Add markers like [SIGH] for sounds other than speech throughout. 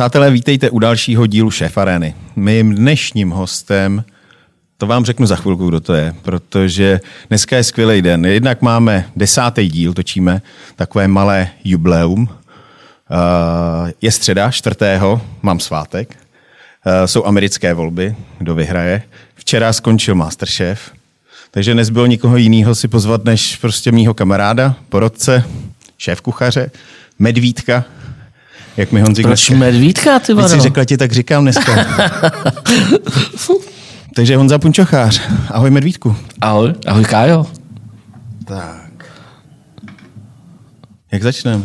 Přátelé, vítejte u dalšího dílu Šéf Areny. Mým dnešním hostem, to vám řeknu za chvilku, kdo to je, protože dneska je skvělý den. Jednak máme desátý díl, točíme takové malé jubileum. Eh, je středa, čtvrtého, mám svátek. Eh, jsou americké volby, kdo vyhraje. Včera skončil Masterchef, takže nezbylo nikoho jiného si pozvat, než prostě mýho kamaráda, porodce, šéf kuchaře, medvídka, jak mi Honzik Proč medvídka, ty Když vado? si řekla ti, tak říkám dneska. [LAUGHS] Takže Honza Punčochář. Ahoj Medvídku. Ahoj, ahoj Kájo. Tak. Jak začneme?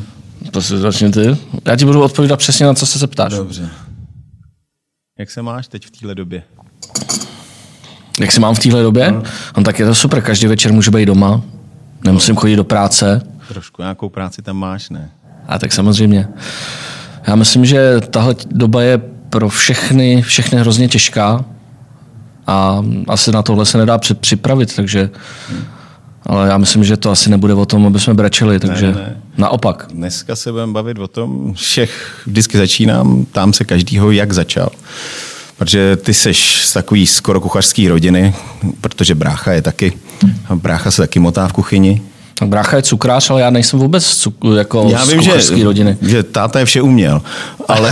To si začni ty. Já ti budu odpovídat přesně na co se zeptáš. Dobře. Jak se máš teď v téhle době? Jak se mám v téhle době? No. tak je to super, každý večer můžu být doma, nemusím chodit do práce. Trošku nějakou práci tam máš, ne? A tak samozřejmě. Já myslím, že tahle doba je pro všechny, všechny hrozně těžká a asi na tohle se nedá připravit, takže ale já myslím, že to asi nebude o tom, aby jsme brečeli, takže ne, ne. naopak. Dneska se budeme bavit o tom, všech vždycky začínám, tam se každýho, jak začal. Protože ty seš z takový skoro kuchařský rodiny, protože brácha je taky, brácha se taky motá v kuchyni. Tak brácha je cukrář, ale já nejsem vůbec z cuk- jako Já z vím, že, kuchařské rodiny. že táta je vše uměl, ale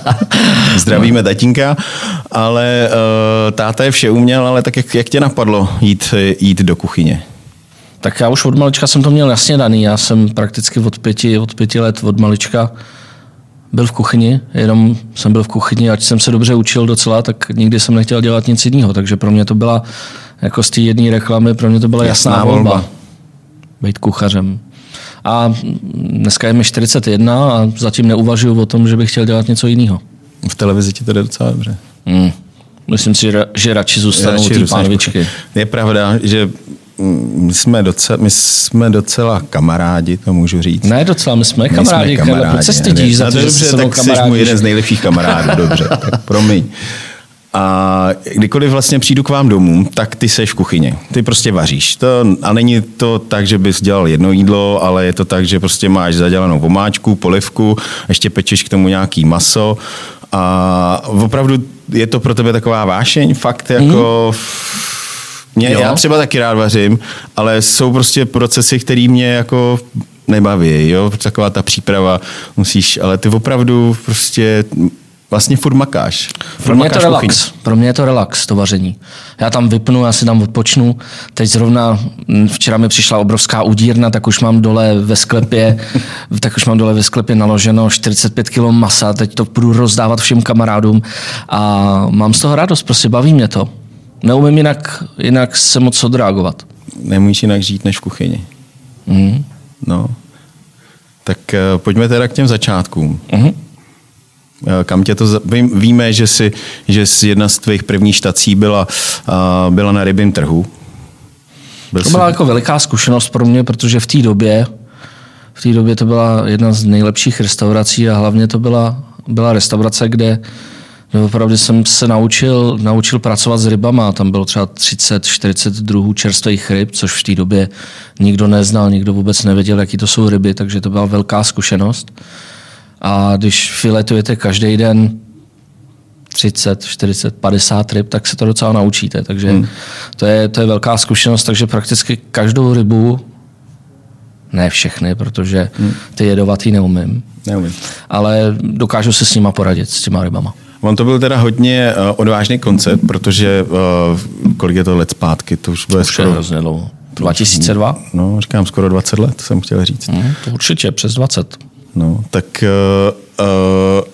[LAUGHS] zdravíme tatínka, ale uh, táta je vše uměl, ale tak jak, jak tě napadlo jít, jít do kuchyně? Tak já už od malička jsem to měl jasně daný. Já jsem prakticky od pěti, od pěti let od malička byl v kuchyni, jenom jsem byl v kuchyni, ať jsem se dobře učil docela, tak nikdy jsem nechtěl dělat nic jiného. Takže pro mě to byla, jako z té jedné reklamy, pro mě to byla jasná, Jasná volba. volba. Být kuchařem. A dneska je mi 41 a zatím neuvažuju o tom, že bych chtěl dělat něco jiného. V televizi ti to jde docela dobře. Hmm. Myslím si, že- že radši zůstanu u Radši té dostaneš pánvičky. Je pravda, že my jsme, docela, my jsme docela kamarádi, to můžu říct. Ne docela, my jsme My kamarádi, jsme kamarádi proč se stydíš za No to, že dobře, se mnou tak jsi kamarádi? můj jeden z nejlepších kamarádů, dobře, tak promiň. A kdykoliv vlastně přijdu k vám domů, tak ty seš v kuchyni. Ty prostě vaříš. To, a není to tak, že bys dělal jedno jídlo, ale je to tak, že prostě máš zadělanou vomáčku, polivku, ještě pečeš k tomu nějaký maso. A opravdu je to pro tebe taková vášeň, fakt jako... Mě, Jo. já třeba taky rád vařím, ale jsou prostě procesy, které mě jako nebaví, jo, taková ta příprava musíš, ale ty opravdu prostě vlastně furt makáš. Furt Pro mě je to relax. Pro mě je to relax, to vaření. Já tam vypnu, já si tam odpočnu. Teď zrovna mm, včera mi přišla obrovská udírna, tak už mám dole ve sklepě, [LAUGHS] tak už mám dole ve sklepě naloženo 45 kg masa, teď to budu rozdávat všem kamarádům a mám z toho radost, prostě baví mě to. Neumím jinak, jinak se moc odreagovat. Nemůžeš jinak žít než v kuchyni. Mhm. No. Tak uh, pojďme teda k těm začátkům. Mhm. Eh, Kam tě to... Vím, víme, že, si, že jsi jedna z tvých prvních štací byla, uh, byla na rybím trhu. Byl To jsi- byla jako veliká zkušenost pro mě, protože v té době, v té době to byla jedna z nejlepších restaurací a hlavně to byla, byla restaurace, kde, kde opravdu jsem se naučil, naučil pracovat s rybama. Tam bylo třeba 30-40 druhů čerstvých ryb, což v té době nikdo neznal, nikdo vůbec nevěděl, jaký to jsou ryby, takže to byla velká zkušenost. A když filetujete každý den 30, 40, 50 ryb, tak se to docela naučíte. Takže hmm. to, je, to je velká zkušenost, takže prakticky každou rybu, ne všechny, protože ty jedovatý neumím, Neumím. ale dokážu se s nima poradit, s těma rybama. On to byl teda hodně uh, odvážný koncept, protože uh, kolik je to let zpátky, to už bude Už skoro, hrozně dlouho. 2002? no, říkám skoro 20 let, jsem chtěl říct. Hmm, to určitě, přes 20. No, tak uh, uh,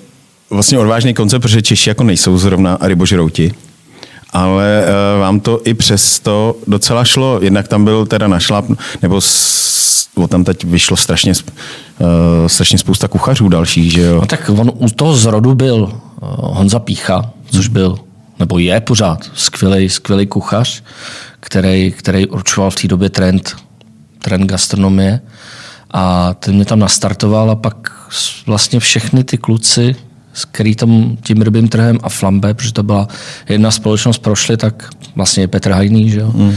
vlastně odvážný koncept, protože Češi jako nejsou zrovna rybožrouti, ale uh, vám to i přesto docela šlo. Jednak tam byl teda našlap, nebo s, o tam teď vyšlo strašně, uh, strašně spousta kuchařů dalších, že jo? No tak on u toho zrodu byl uh, Honza Pícha, což byl, nebo je pořád, skvělý, skvělý kuchař, který, který určoval v té době trend, trend gastronomie. A ten mě tam nastartoval a pak vlastně všechny ty kluci, s který tam tím rybým trhem a flambe, protože to byla jedna společnost prošly, tak vlastně je Petr Hajný, že jo? Mm.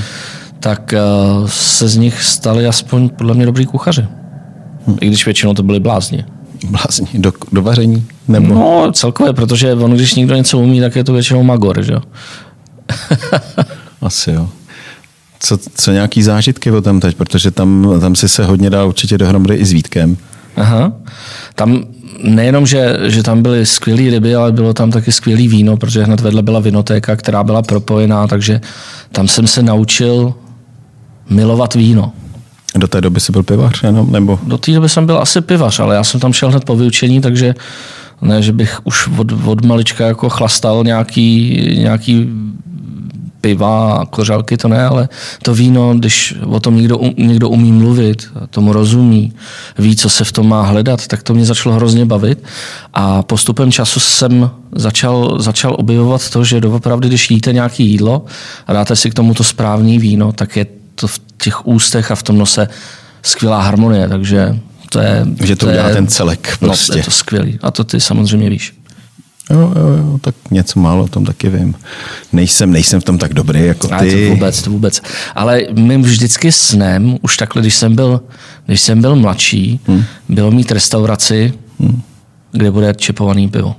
tak uh, se z nich stali aspoň podle mě dobrý kuchaři. Mm. I když většinou to byli blázni. Blázni, do, do vaření? Nebo? No, celkově, protože on, když někdo něco umí, tak je to většinou magor, že jo? Asi jo. Co, co nějaký zážitky o tam teď, protože tam, tam si se hodně dá určitě dohromady i s Vítkem. Aha. Tam nejenom, že, že tam byly skvělé ryby, ale bylo tam taky skvělý víno, protože hned vedle byla vinotéka, která byla propojená, takže tam jsem se naučil milovat víno. Do té doby jsi byl pivař, jenom, nebo? Do té doby jsem byl asi pivař, ale já jsem tam šel hned po vyučení, takže ne, že bych už od, od malička jako chlastal nějaký, nějaký piva a kořálky, to ne, ale to víno, když o tom někdo, někdo umí mluvit, tomu rozumí, ví, co se v tom má hledat, tak to mě začalo hrozně bavit. A postupem času jsem začal, začal objevovat to, že doopravdy, když jíte nějaké jídlo a dáte si k tomu to správný víno, tak je to v těch ústech a v tom nose skvělá harmonie, takže to je... Že to, to udělá je, ten celek prostě. No, je to skvělý. A to ty samozřejmě víš. Jo, jo, jo, tak něco málo o tom taky vím. Nejsem, nejsem v tom tak dobrý jako A ty. to vůbec, to vůbec. Ale mým vždycky snem, už takhle, když jsem byl, když jsem byl mladší, hmm. bylo mít restauraci, hmm. kde bude čepovaný pivo.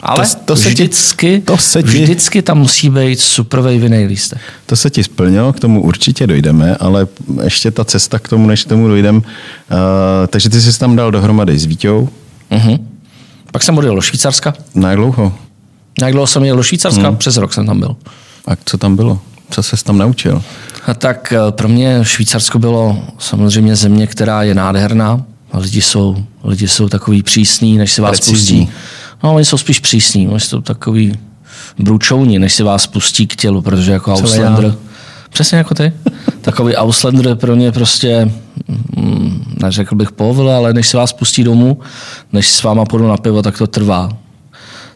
Ale To- to se ti- vždycky, to se ti- vždycky tam musí být superový vinej lístek. To se ti splnilo, k tomu určitě dojdeme, ale ještě ta cesta k tomu, než k tomu dojdem. Uh, takže ty jsi tam dal dohromady s Víťou. Uh-huh. Pak jsem odjel do Švýcarska. Na jak dlouho? Jak dlouho jsem jel do Švýcarska? Hmm. Přes rok jsem tam byl. A co tam bylo? Co ses tam naučil? A tak eh, pro mě Švýcarsko bylo samozřejmě země, která je nádherná. A Lidi jsou, lidi jsou takový přísní, než si vás Precizní. pustí. No, oni jsou spíš přísní, oni jsou takový bručouni, než si vás pustí k tělu, protože jako Auslander? Přesně jako ty, [LAUGHS] takový Auslander pro mě prostě, mm, neřekl bych povil, ale než si vás pustí domů, než s váma půjdu na pivo, tak to trvá.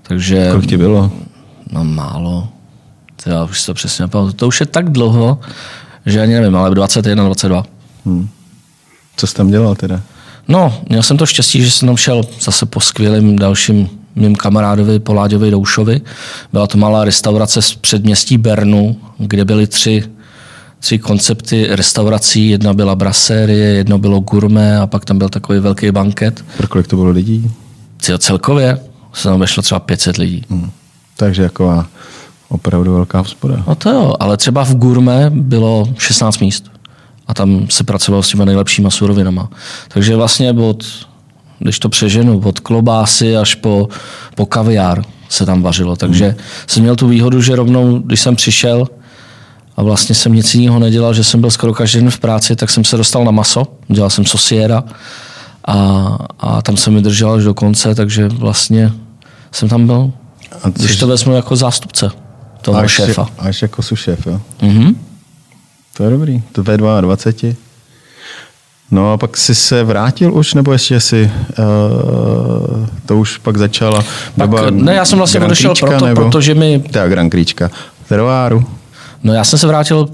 Takže Kolik ti bylo? No málo. To já už si to přesně nepamatuju. To už je tak dlouho, že ani nevím, ale 21, 22. Co jsi tam dělal teda? No, měl jsem to štěstí, že jsem tam šel zase po skvělým dalším mým kamarádovi Poláďovi Doušovi. Byla to malá restaurace z předměstí Bernu, kde byly tři, tři koncepty restaurací. Jedna byla brasérie, jedno bylo gourmet a pak tam byl takový velký banket. Pro kolik to bylo lidí? Celkově se tam vešlo třeba 500 lidí. Hmm. Takže jako opravdu velká hospoda. No to jo, ale třeba v Gurme bylo 16 míst a tam se pracovalo s těma nejlepšíma surovinama. Takže vlastně od, když to přeženu, od klobásy až po, po kaviár se tam vařilo. Takže hmm. jsem měl tu výhodu, že rovnou, když jsem přišel a vlastně jsem nic jiného nedělal, že jsem byl skoro každý den v práci, tak jsem se dostal na maso, dělal jsem sosiera a, a tam jsem mi držel až do konce, takže vlastně jsem tam byl, A když to vezmu jako zástupce toho až, šéfa. Až jako sušéf, jo? Mhm. To je dobrý. To ve 22. No a pak jsi se vrátil už, nebo ještě si uh, to už pak začala Pak, ne, já jsem vlastně odešel proto, nebo? protože mi... Ta Grand Prixčka. Teroáru. No já jsem se vrátil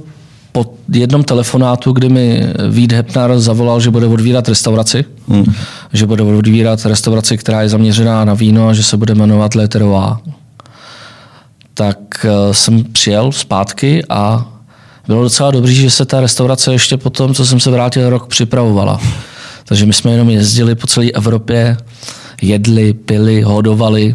po jednom telefonátu, kdy mi Vít Hepnar zavolal, že bude odvírat restauraci. Hmm. Že bude odvírat restauraci, která je zaměřená na víno a že se bude jmenovat Leterová. Tak eh, jsem přijel zpátky a bylo docela dobrý, že se ta restaurace ještě po tom, co jsem se vrátil rok, připravovala. [LAUGHS] Takže my jsme jenom jezdili po celé Evropě, jedli, pili, hodovali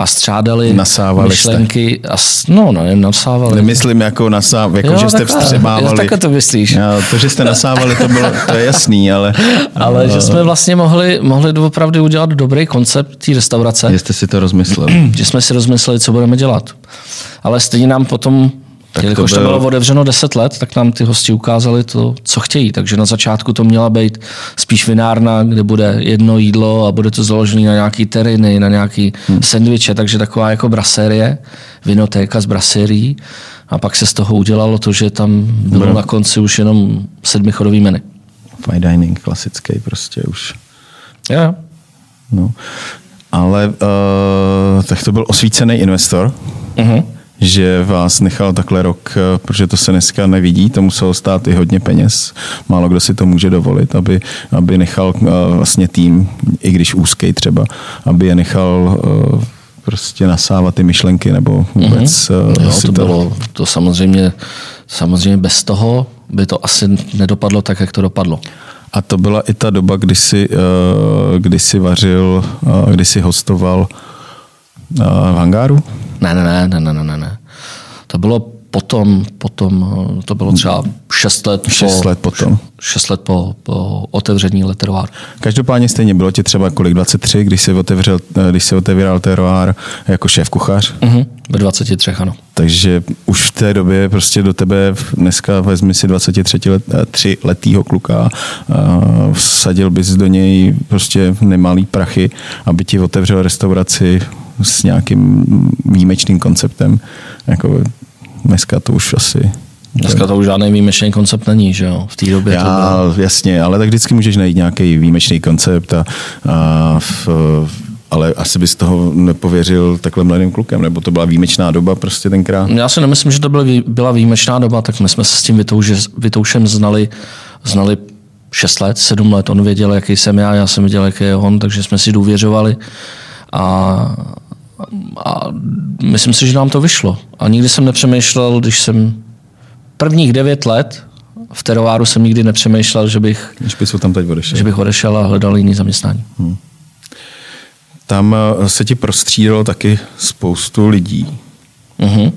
a střádali Nasávali jste. myšlenky. A, s- no, no, jen nasávali. Nemyslím jako nasá, jako Jo, že jste takhle. vstřebávali. Jo, takhle to myslíš. Jo, to, že jste nasávali, to, bylo, to je jasný, ale, [LAUGHS] Ale že jsme vlastně mohli, mohli opravdu udělat dobrý koncept té restaurace, jste si to rozmysleli. [CLEARS THROAT] že jsme si rozmysleli, co budeme dělat. Ale stejně nám potom, Tak to jelikož to, byl- bylo otevřeno 10 let, tak nám ty hosti ukázali to, co chtějí. Takže na začátku to měla být spíš vinárna, kde bude jedno jídlo a bude to založené na nějaký teriny, na nějaký hmm. sendviče, takže taková jako brasérie, vinotéka z brasérií. A pak se z toho udělalo to, že tam bylo na konci už jenom sedmichodový menu. Fine dining, klasický prostě už. Jo, No. Ale uh, tak to byl osvícený investor, uh-huh. Že vás nechal takhle rok, eh, protože to se dneska nevidí, to muselo stát i hodně peněz. Málo kdo si to může dovolit, aby, aby nechal uh, vlastně tým, i když úzký třeba, aby je nechal uh, prostě nasávat ty myšlenky nebo vůbec mm-hmm. Jo, to, bylo, to samozřejmě, samozřejmě bez toho by to asi nedopadlo tak, jak to dopadlo. A to byla i ta doba, kdy jsi, uh, kdy jsi vařil, kdy jsi hostoval v hangáru? Ne, ne, ne, ne, ne, ne, ne. To bylo potom, potom to bylo třeba 6 let, 6 po, let potom. 6 let po, po otevření Leteroáru. Každopádně stejně bylo ti třeba kolik 23, když jsi otevřel, když jsi otevíral teroár jako šéf kuchař? Uh-huh, ve 23, ano. Takže už v té době prostě do tebe dneska vezmi si 23 let, 3 letýho kluka, vsadil bys do něj prostě nemalý prachy, aby ti otevřel restauraci s nějakým výjimečným konceptem. Jako dneska to už asi Dneska to už žádný výjimečný koncept není, že jo? V té době Já, to bylo. Jasně, ale tak vždycky můžeš najít nějaký výjimečný koncept, a, a v, ale asi bys toho nepověřil takhle mladým klukem, nebo to byla výjimečná doba prostě tenkrát? Já si nemyslím, že to byla, byla výjimečná doba, tak my jsme se s tím vytouže, Vytoušem znali, znali 6 let, 7 let. On věděl, jaký jsem já, já jsem věděl, jaký je on, takže jsme si důvěřovali. A a myslím si, že nám to vyšlo. A nikdy jsem nepřemýšlel, když jsem prvních devět let v terováru jsem nikdy nepřemýšlel, že bych, Než tam teď odešel. že bych odešel a hledal jiný zaměstnání. Hmm. Tam eh, se ti prostřídalo taky spoustu lidí. Uh-huh.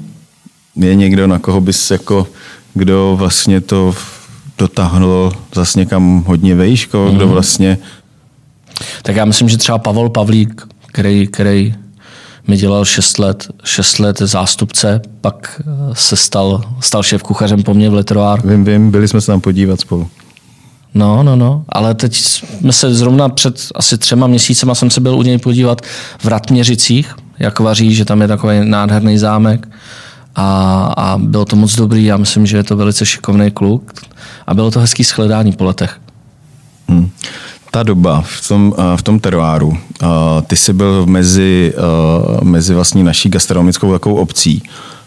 Je někdo, na koho bys jako, kdo vlastně to dotáhlo zase někam hodně vejško, uh-huh. kdo vlastně... Tak já myslím, že třeba Pavel Pavlík, který, který mi dělal 6 let, 6 let zástupce, pak se stal, stal šéf kuchařem po mně v Letroár. Vím, vím, byli jsme se tam podívat spolu. No, no, no, ale teď jsme se zrovna před asi třema měsícema jsem se byl u něj podívat v Ratměřicích, jak vaří, že tam je takový nádherný zámek a, a bylo to moc dobrý, já myslím, že je to velice šikovný kluk a bylo to hezký shledání po letech. Hmm ta doba v tom, v tom teroáru, ty jsi byl mezi, mezi vlastně naší gastronomickou takovou obcí,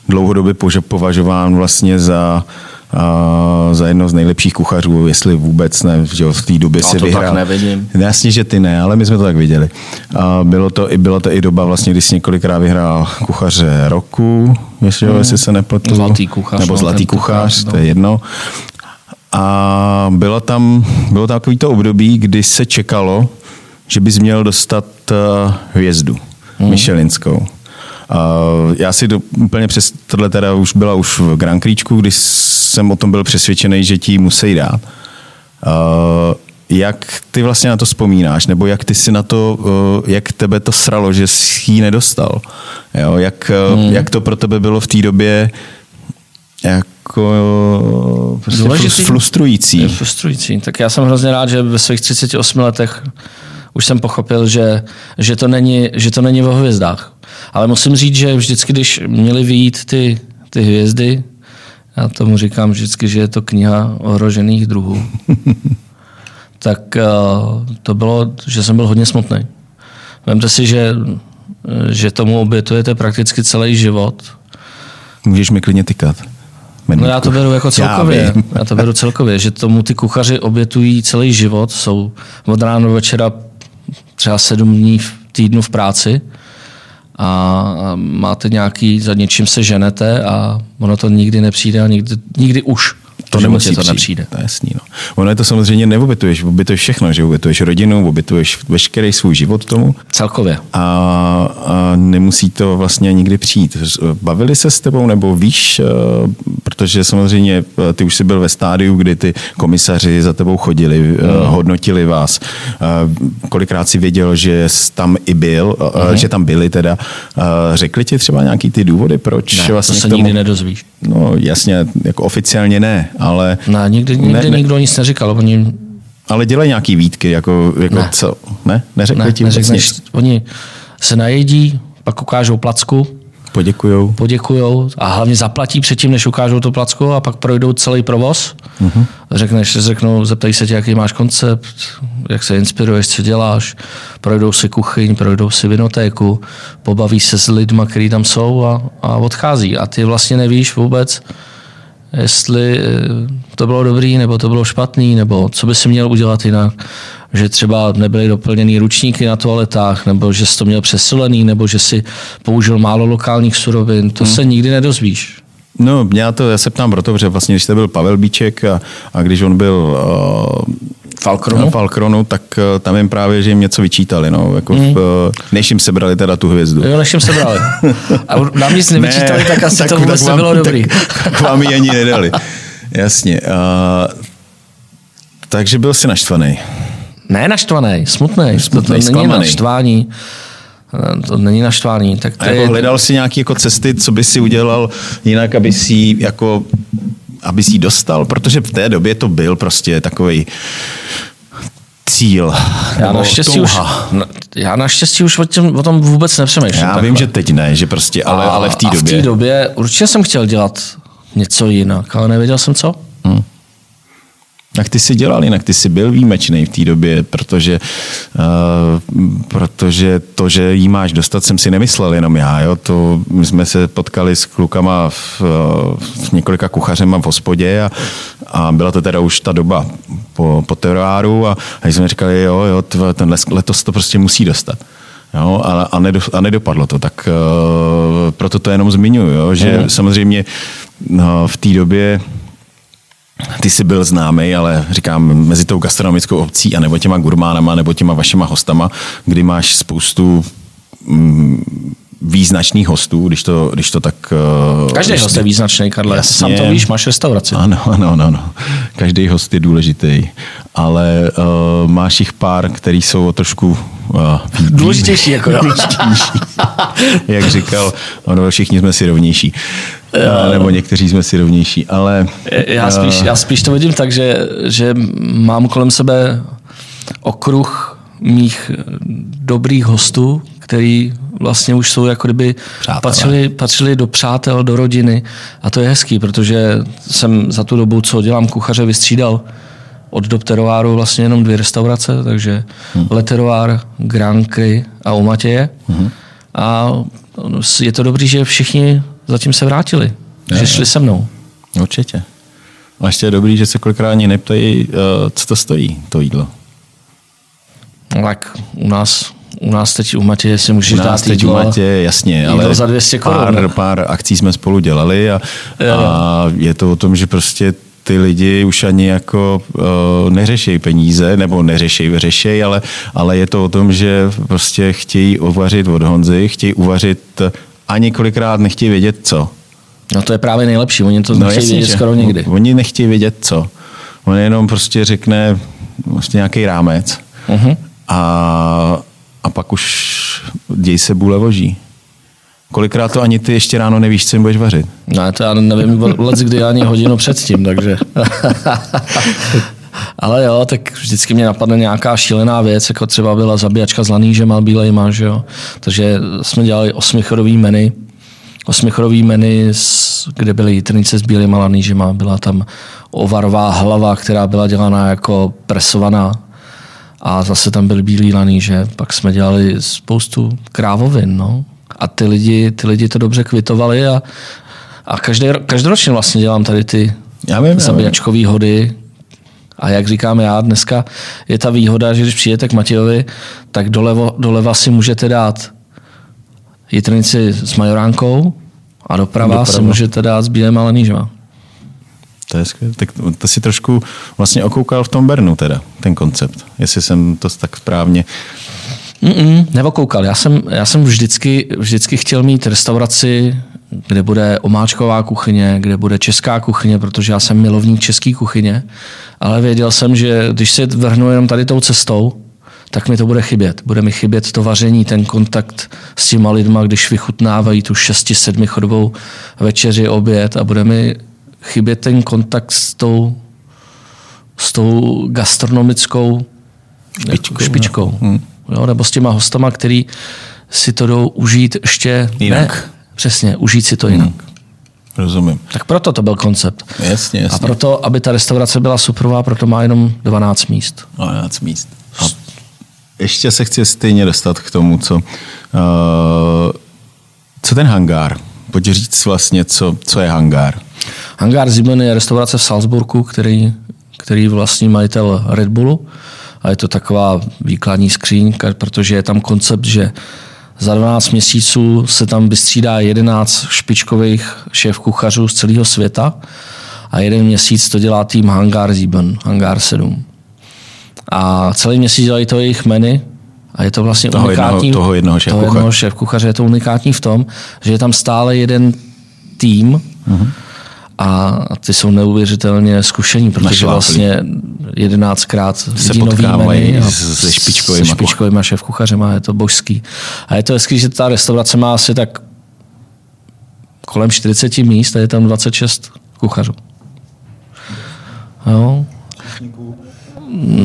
dlouhodobě považován vlastně za za jedno z nejlepších kuchařů, jestli vůbec ne, že v té době no, si to vyhrál. Tak nevidím. Jasně, že ty ne, ale my jsme to tak viděli. A bylo to, i, byla to i doba, vlastně, kdy jsi několikrát vyhrál kuchaře roku, jestli, hmm. jestli se nepletu. Zlatý kuchař. Nebo no, zlatý kuchař, kuchař no. to je jedno. A bylo tam, bylo tam takový to období, kdy se čekalo, že bys měl dostat uh, hvězdu hmm. Michelinskou. Uh, já si do, úplně přes tohle teda už byla už v Grand Kríčku, kdy jsem o tom byl přesvědčený, že ti musí dát. Uh, jak ty vlastně na to vzpomínáš, nebo jak ty si na to, uh, jak tebe to sralo, že jsi ji nedostal? Jo, jak, hmm. jak to pro tebe bylo v té době, jak jako prostě Důležitý. frustrující. Je frustrující. Tak já jsem hrozně rád, že ve svých 38 letech už jsem pochopil, že, že, to, není, že to není o hvězdách. Ale musím říct, že vždycky, když měly vyjít ty, ty hvězdy, já tomu říkám vždycky, že je to kniha ohrožených druhů, [LAUGHS] tak uh, to bylo, že jsem byl hodně smutný. Vemte si, že, že tomu obětujete prakticky celý život. Můžeš mi klidně tykat. No já to beru jako celkově. Já, já to beru celkově, že tomu ty kuchaři obětují celý život, jsou od rána do večera třeba sedm dní v týdnu v práci a máte nějaký, za něčím se ženete a ono to nikdy nepřijde a nikdy, nikdy už to nemusí to nepřijde. To je jasný, no. Ono je to samozřejmě neobětuješ, obětuješ všechno, že obětuješ rodinu, obětuješ veškerý svůj život tomu. Celkově. A, a nemusí to vlastně nikdy přijít. Bavili se s tebou, nebo víš, eh, protože samozřejmě eh, ty už jsi byl ve stádiu, kdy ty komisaři za tebou chodili, mm. hodnotili vás. Kolikrát si věděl, že jsi tam i byl, mm. že tam byli teda. Řekli ti třeba nějaký ty důvody, proč ne, vlastně to se tomu... nikdy nedozvíš. No jasně, jako oficiálně ne, ale... Ne, nikdy, nikdy ne, ne, nikdo nic neříkal. Oni... Ale dělají nějaký výtky, jako, jako ne. co? Ne? Neřekli ne, ti vůbec nic? Oni se najedí, pak ukážou placku, Poděkujou. Poděkujou a hlavně zaplatí předtím, než ukážou to placku a pak projdou celý provoz. Uh-huh. Řekneš, řeknou, zeptají se tě, jaký máš koncept, jak se inspiruješ, co děláš. Projdou si kuchyň, projdou si vinotéku, pobaví se s lidma, kteří tam jsou a, a odchází. A ty vlastně nevíš vůbec, jestli eh, to bylo dobrý, nebo to bylo špatný, nebo co by si měl udělat jinak. Že třeba nebyly doplněny ručníky na toaletách, nebo že jsi to měl přesilený, nebo že si použil málo lokálních surovin. To hmm. se nikdy nedozvíš. No, já, to, já se ptám proto, že vlastně, když to byl Pavel Bíček a, a když on byl uh, Falkronu? Falkronu, tak uh, tam jim právě, že jim něco vyčítali, no, jako mm. v, uh, než jim sebrali teda tu hvězdu. Jo, než jim sebrali. A nám nic [LAUGHS] nevyčítali, ne, tak asi tak, to vůbec tak vám, nebylo dobrý. Tak, tak vám ji ani nedali. Jasně. Uh, takže byl jsi naštvaný. Ne naštvaný, smutný. Smutný, to, to není naštvání. To není naštvání. Tak to a jako je... hledal jsi nějaké jako cesty, co by si udělal jinak, aby si jako aby si dostal, protože v té době to byl prostě takový cíl. Já naštěstí, už, já naštěstí už o, těm, o tom vůbec nepřemýšlím. Já takhle. vím, že teď ne, že prostě, ale, a, ale v té době. v té době určitě jsem chtěl dělat něco jinak, ale nevěděl jsem co. Hmm. Jak ty jsi dělal jinak? Ty jsi byl výjimečný v té době, protože, uh, protože to, že jí máš dostat, jsem si nemyslel jenom já. Jo? To, my jsme se potkali s klukama v, v několika kuchařema v hospodě a, a byla to teda už ta doba po, po teroáru a, a jsme říkali, jo, jo, ten letos to prostě musí dostat. Jo, a, a, nedo, a nedopadlo to, tak uh, proto to jenom zmiňuji, jo, že mm. samozřejmě no, v té době ty jsi byl známý, ale říkám, mezi tou gastronomickou obcí a nebo těma gurmánama, nebo těma vašima hostama, kdy máš spoustu mm, význačných hostů, když to, když to tak... Uh, Každý když host je význačný, Karle. Jasně. Sám to víš, máš restauraci. Ano, [LAUGHS] ano, ano. ano. Každý host je důležitý. Ale uh, máš jich pár, který jsou trošku uh, důležitější, jako [LAUGHS] důležitější. Jak říkal, ono, všichni jsme si rovnější. Uh, nebo někteří jsme si rovnější, ale... Já spíš, já spíš to vidím tak, že, že mám kolem sebe okruh mých dobrých hostů, který vlastně už jsou jako kdyby patřili, patřili do přátel, do rodiny a to je hezký, protože jsem za tu dobu, co dělám kuchaře, vystřídal od dob terováru vlastně jenom dvě restaurace, takže hmm. Leterovár, Grand Cry a u Matěje. Hmm. A je to dobrý, že všichni zatím se vrátili, je, že šli je. se mnou. Určitě. A ještě je dobrý, že se kolikrát ani neptají, eh, co to stojí, to jídlo. No tak u nás u nás teď u Matě si můžeš dát teď jídlo, u Matě, jasně, ale za 200 korun. Pár, pár akcí jsme spolu dělali a, a je to o tom, že prostě ty lidi už ani jako uh, neřešejí peníze, nebo neřešejí, řešejí, ale, ale je to o tom, že prostě chtějí uvařit od Honzy, chtějí uvařit a několikrát nechtějí vědět co. No to je právě nejlepší, oni to no nechtějí vědět skoro nikdy. Oni nechtějí vědět co. On jenom prostě řekne vlastně nějaký rámec uh-huh. a a pak už děj se bůle voží. Kolikrát to ani ty ještě ráno nevíš, co jim budeš vařit? No, to já nevím, let kdy ani hodinu předtím, takže... [LAUGHS] Ale jo, tak vždycky mě napadne nějaká šílená věc, jako třeba byla zabíjačka s lanížema bílejma, že jo. Takže jsme dělali osmichodový menu, osmichodový menu, kde byly jitrnice s bílýma lanížema, byla tam ovarová hlava, která byla dělaná jako presovaná a zase tam byly bílý laníže. Pak jsme dělali spoustu krávovin. No. A ty lidi, ty lidi to dobře kvitovali a, a každý, každoročně vlastně dělám tady ty já vím, zabíjačkový hody. A jak říkám já, dneska je ta výhoda, že když přijete k Matějovi, tak dolevo, doleva si můžete dát jitrnici s majoránkou a doprava, doprava. si můžete dát s bílým lanížema. To je skvělé. Tak to si trošku vlastně okoukal v tom Bernu teda, ten koncept. Jestli jsem to tak správně... Mm-mm, neokoukal. Já jsem, já jsem vždycky, vždycky chtěl mít restauraci, kde bude omáčková kuchyně, kde bude česká kuchyně, protože já jsem milovník české kuchyně, ale věděl jsem, že když se vrhnu jenom tady tou cestou, tak mi to bude chybět. Bude mi chybět to vaření, ten kontakt s těma lidma, když vychutnávají tu 6-7 chodovou večeři, oběd a bude mi chybět ten kontakt s tou, s tou gastronomickou špičkou, jako špičkou hmm. jo, nebo s těma hostama, který si to jdou užít ještě jinak. Ne, přesně, užít si to jinak. Hmm. Rozumím. Tak proto to byl koncept. Jasně, jasně. A proto, aby ta restaurace byla superová, proto má jenom 12 míst. 12 míst. A ještě se chci stejně dostat k tomu, co, uh, co ten hangár. Pojď říct vlastně, co, co je hangár. Hangár Zimmen je restaurace v Salzburgu, který, který vlastní majitel Red Bullu. A je to taková výkladní skříň, protože je tam koncept, že za 12 měsíců se tam vystřídá 11 špičkových šéf kuchařů z celého světa a jeden měsíc to dělá tým Hangar Sieben, Hangar 7. A celý měsíc dělají to jejich menu a je to vlastně Toho unikátní. jednoho- toho jednoho šéfkuchaře. toho jednoho šéfkuchaře je to unikátní v tom, že je tam stále jeden tým Mhm. A ty jsou neuvěřitelně zkušení, protože vlastně jedenáctkrát Se vidí nový menu se špičkovýma se špičkovýma šéfkuchařema, je to božský. A je to hezký, že ta restaurace má asi tak kolem 40 míst a je tam 26 kuchařů. Jo,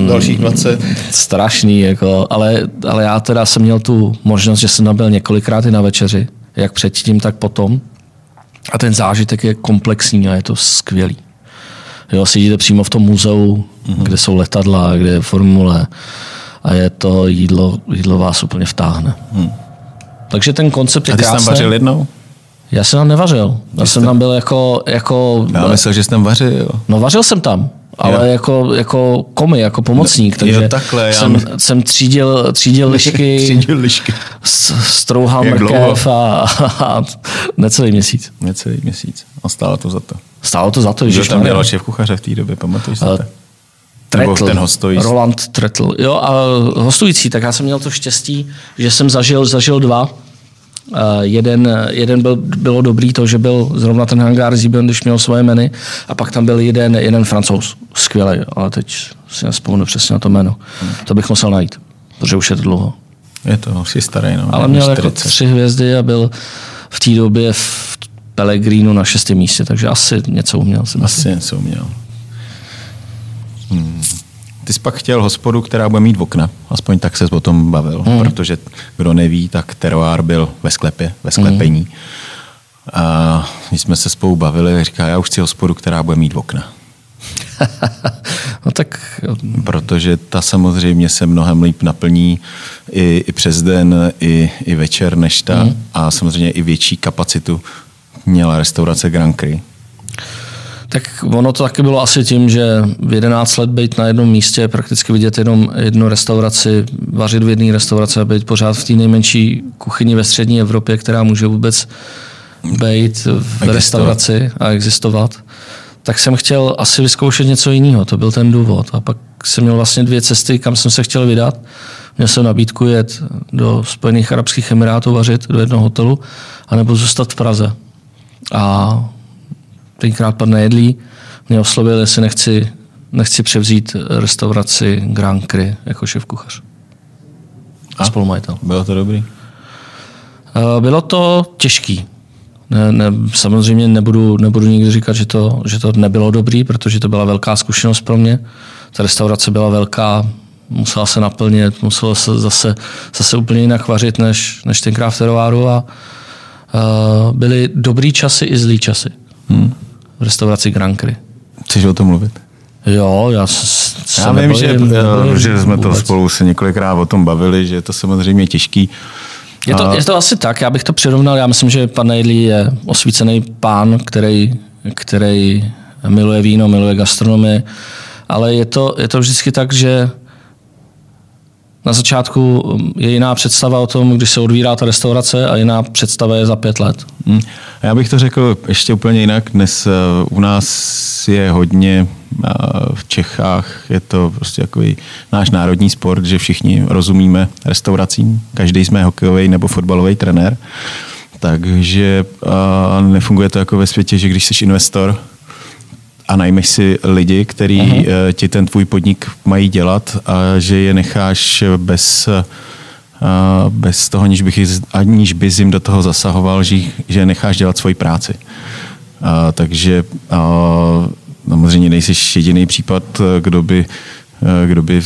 Dalších 20. strašný, jako, ale, ale já teda jsem měl tu možnost, že jsem nabil několikrát i na večeři, jak předtím, tak potom. A ten zážitek je komplexní a je to skvělý. Jo, sedíte přímo v tom muzeu, mm-hmm. kde jsou letadla, kde je formule a je to jídlo, jídlo vás úplně vtáhne. Hmm. Takže ten koncept je A ty jsi tam vařil jednou? Já jsem tam nevařil. Já jsem tam byl jako, jako Já myslel, že jsi tam vařil. No vařil jsem tam, ale Jo. jako, jako komi, jako pomocník, Jo, takže takhle, já jsem, my- jsem třídil, třídil [LAUGHS] lišky, Třídil lišky. s- strouhal Jak mrkev a, a necelý měsíc. Necelý měsíc. A stálo to za to. Stálo to za to, že tam dělal šéf kuchaře v té době, pamatuješ si Ale to? Nebo ten hostující. Roland Tretl. Jo, a hostující, tak já jsem měl to štěstí, že jsem zažil, zažil dva. Uh, jeden jeden byl, bylo dobrý to, že byl zrovna ten hangár Zíben, když měl svoje menu, a pak tam byl jeden, jeden francouz, skvělý, ale teď si nespomenu přesně na to jméno. To bych musel najít, protože už je to dlouho. Je to asi starý, no. Ale měl jako 40. tři hvězdy a byl v té době v Pellegrinu na šestém místě, takže asi něco uměl. Asi něco uměl. Hmm. Ty jsi pak chtěl hospodu, která bude mít okna. Aspoň tak se o tom bavil. Hmm. Protože kdo neví, tak teroár byl ve sklepě, ve sklepení. Hmm. A když jsme se spolu bavili, říká, já už chci hospodu, která bude mít okna. [LAUGHS] no tak Protože ta samozřejmě se mnohem líp naplní i, i přes den, i, i večer než ta. Hmm. A samozřejmě i větší kapacitu měla restaurace Grand Cru. Tak ono to taky bylo asi tím, že v 11 let být na jednom místě, prakticky vidět jenom jednu restauraci, vařit v jedné restauraci a být pořád v té nejmenší kuchyni ve střední Evropě, která může vůbec být v restauraci a existovat, tak jsem chtěl asi vyzkoušet něco jiného. To byl ten důvod. A pak jsem měl vlastně dvě cesty, kam jsem se chtěl vydat. Měl jsem nabídku jet do Spojených Arabských Emirátů vařit do jednoho hotelu, anebo zůstat v Praze. A tenkrát pan Nejedlí mě oslovil, jestli nechci, nechci převzít restauraci Grand Cru jako šéf kuchař. A A? spolumajitel. Bylo to dobrý? Eh, Bylo to těžký. Ne, ne, samozřejmě nebudu, nebudu nikdy říkat, že to, že to nebylo dobrý, protože to byla velká zkušenost pro mě. Ta restaurace byla velká, musela se naplnit, muselo se zase, zase úplně jinak vařit než, než tenkrát v terováru a uh, byly dobrý časy i zlý časy Hmm. V restauraci Grand Cru. Chceš o tom mluvit? Jo, já se Já vím, že, nebojím, nebojím že jsme to vůbec. spolu se několikrát o tom bavili, že je to samozřejmě těžký. Je to, je to asi tak, já bych to přirovnal, já myslím, že pan Nejlí je osvícený pán, který, který miluje víno, miluje gastronomii, ale je to, je to vždycky tak, že na začátku je jiná představa o tom, když se odvírá ta restaurace a jiná představa je za pět let. Hmm. Já bych to řekl ještě úplně jinak. Dnes eh, u nás je hodně eh, v Čechách, je to prostě takový náš národní sport, že všichni rozumíme restauracím. Každý jsme hokejový nebo fotbalový trenér. Takže eh, nefunguje to jako ve světě, že když jsi investor, a najmeš si lidi, který uh-huh. ti ten tvůj podnik mají dělat a že je necháš bez, eh, bez toho, aniž, bych, aniž bys jim do toho zasahoval, že, že je necháš dělat svoji práci. A, takže a, samozřejmě nejsi jediný případ, eh, kdo by, eh, kdo by